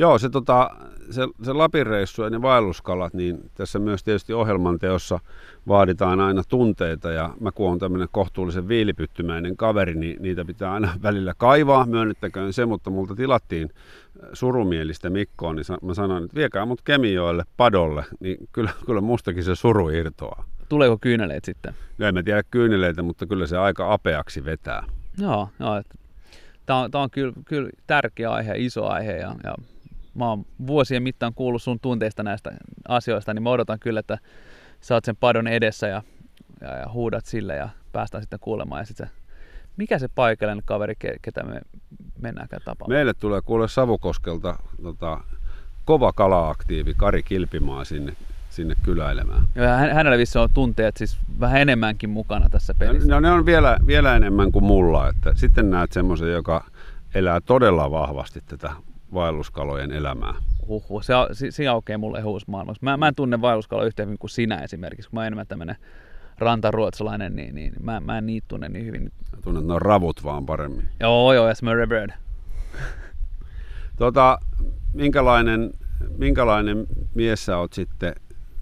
Joo, se, tota, se, se Lapin reissu ja ne vaelluskalat, niin tässä myös tietysti ohjelman teossa vaaditaan aina tunteita ja mä kun on tämmöinen kohtuullisen viilipyttymäinen kaveri, niin niitä pitää aina välillä kaivaa, myönnettäköön se, mutta multa tilattiin äh, surumielistä Mikkoa, niin mä sanoin, että viekää mut Kemijoelle padolle, niin kyllä, kyllä mustakin se suru irtoaa. Tuleeko kyyneleet sitten? No en mä tiedä kyyneleitä, mutta kyllä se aika apeaksi vetää. Joo, joo Tämä on, tää on kyllä, kyllä tärkeä aihe, iso aihe ja, ja mä oon vuosien mittaan kuullut sun tunteista näistä asioista, niin mä odotan kyllä, että sä oot sen padon edessä ja, ja, ja huudat sille ja päästään sitten kuulemaan. Ja sit se, mikä se paikallinen kaveri, ketä me mennäänkään tapaamaan? Meille tulee kuule Savukoskelta tota, kova kala-aktiivi Kari Kilpimaa sinne, sinne kyläilemään. Joo, ja hänellä vissi on tunteet siis vähän enemmänkin mukana tässä pelissä. No ne on vielä, vielä enemmän kuin mulla. Että sitten näet semmoisen, joka elää todella vahvasti tätä vaelluskalojen elämää? Huhhuh, se, se, se aukeaa mulle uusi maailma. Mä, mä en tunne vaelluskaloja yhtä hyvin kuin sinä esimerkiksi, kun mä oon enemmän tämmönen rantaruotsalainen, niin, niin mä, mä en niitä tunne niin hyvin. Mä tunnen, on ravut vaan paremmin. Joo, joo, ja Smurry Bird. Tota, minkälainen, minkälainen mies sä oot sitten,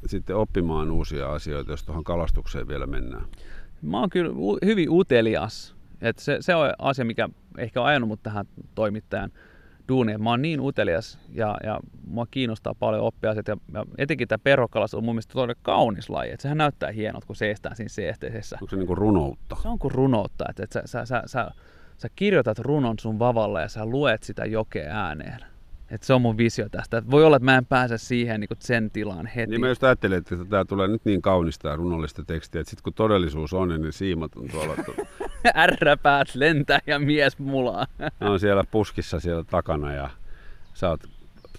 sitten oppimaan uusia asioita, jos tuohon kalastukseen vielä mennään? Mä oon kyllä hyvin utelias. Et se, se on asia, mikä ehkä on ajanut mut tähän toimittajan duuniin. Mä oon niin utelias ja, ja mua kiinnostaa paljon oppia. Ja, ja etenkin tämä perhokalas on mun mielestä todella kaunis laji. Et sehän näyttää hienot, kun seistään siinä seesteisessä. Onko se niinku runoutta? Se on kuin runoutta. Että et sä, sä, sä, sä, sä kirjoitat runon sun vavalla ja sä luet sitä jokea ääneen. Et se on mun visio tästä. Et voi olla, että mä en pääse siihen niin sen tilaan heti. Niin mä just ajattelin, että tämä tulee nyt niin kaunista ja runollista tekstiä, että sitten kun todellisuus on, niin ne siimat on tuolla, Ärräpäät lentää ja mies mulaa. ne on siellä puskissa siellä takana ja sä oot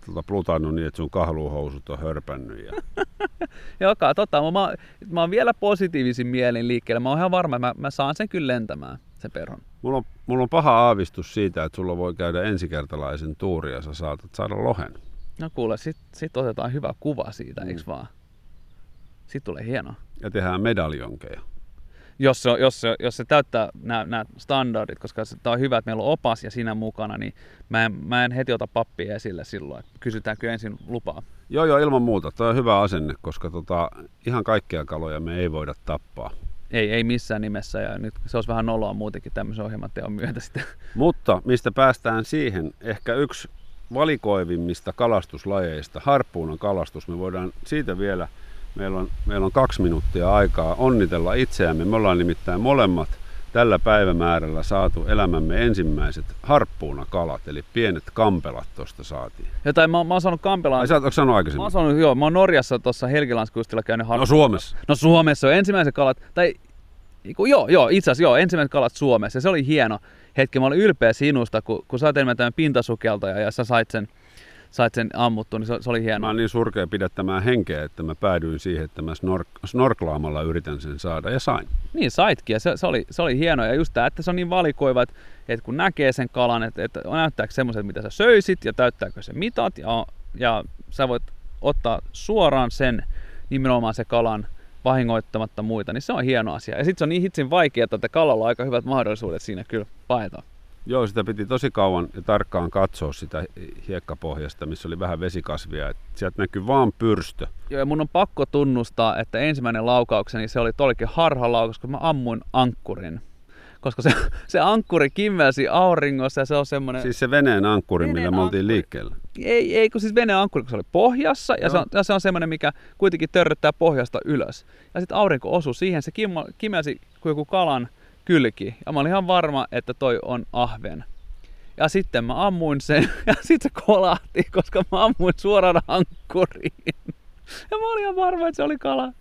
tota, plutannut niin, että sun kahluhousut on hörpännyt. Ja... Joka, tota, mä, mä oon vielä positiivisin mielin liikkeelle. Mä oon ihan varma, että mä, mä saan sen kyllä lentämään, sen perhon. Mulla on, mulla on paha aavistus siitä, että sulla voi käydä ensikertalaisen tuuri ja sä saatat saada lohen. No kuule, sit, sit otetaan hyvä kuva siitä, mm. eiks vaan? Sitten tulee hieno. Ja tehdään medaljonkeja. Jos se, jos se, jos se täyttää nämä standardit, koska tämä on hyvä, että meillä on opas ja siinä mukana, niin mä en, mä en heti ota pappia esille silloin. Kysytäänkö ensin lupaa? Joo, joo, ilman muuta. Tuo on hyvä asenne, koska tota, ihan kaikkia kaloja me ei voida tappaa. Ei, ei missään nimessä ja nyt se olisi vähän noloa muutenkin tämmöisen ohjelman teon myötä sitten. Mutta mistä päästään siihen, ehkä yksi valikoivimmista kalastuslajeista, harppuunan kalastus, me voidaan siitä vielä, meillä on, meillä on kaksi minuuttia aikaa onnitella itseämme. Me ollaan nimittäin molemmat tällä päivämäärällä saatu elämämme ensimmäiset harppuunakalat, eli pienet kampelat tuosta saatiin. Jotain, mä, mä oon saanut Kampelaan. Ai sä ootko sanonut Mä aikaisemmin? oon saanut, joo, mä oon Norjassa tuossa Helgilandskustilla käynyt No har- Suomessa. No Suomessa on ensimmäiset kalat, tai joo, joo, itse asiassa joo, ensimmäiset kalat Suomessa. Ja se oli hieno hetki. Mä olin ylpeä sinusta, kun, kun sä oot enemmän tämän pintasukeltaja ja sä sait sen, sait sen ammuttu, niin se, se oli Mä hieno. oon niin surkea pidättämään henkeä, että mä päädyin siihen, että mä snork- snorklaamalla yritän sen saada ja sain. Niin saitkin ja se, se, oli, se oli hieno. Ja just tämä, että se on niin valikoiva, että, että kun näkee sen kalan, että, että näyttääkö semmoiset, mitä sä söisit ja täyttääkö se mitat ja, ja sä voit ottaa suoraan sen nimenomaan se kalan vahingoittamatta muita, niin se on hieno asia. Ja sitten se on niin hitsin vaikeaa, että kalalla on aika hyvät mahdollisuudet siinä kyllä paeta. Joo, sitä piti tosi kauan ja tarkkaan katsoa sitä hiekkapohjasta, missä oli vähän vesikasvia. Et sieltä näkyy vaan pyrstö. Joo, ja mun on pakko tunnustaa, että ensimmäinen laukaukseni se oli todellakin harhalaukaus, koska mä ammuin ankkurin. Koska se, se ankkuri kimmelsi auringossa ja se on semmoinen... Siis se veneen ankkuri, Veneen millä me oltiin liikkeellä. Ei, ei, kun siis veneen ankkuri, kun se oli pohjassa ja se, on, ja se on semmoinen, mikä kuitenkin törröttää pohjasta ylös. Ja sitten aurinko osui siihen, se kimmo, kimelsi kuin joku kalan kylki. Ja mä olin ihan varma, että toi on ahven. Ja sitten mä ammuin sen ja sitten se kolahti, koska mä ammuin suoraan ankkuriin. Ja mä olin ihan varma, että se oli kala.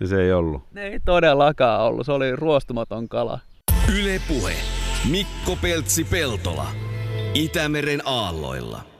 Ja se ei ollut. Ne ei todellakaan ollut, se oli ruostumaton kala. Yle Puhe. Mikko Peltsi-Peltola. Itämeren aalloilla.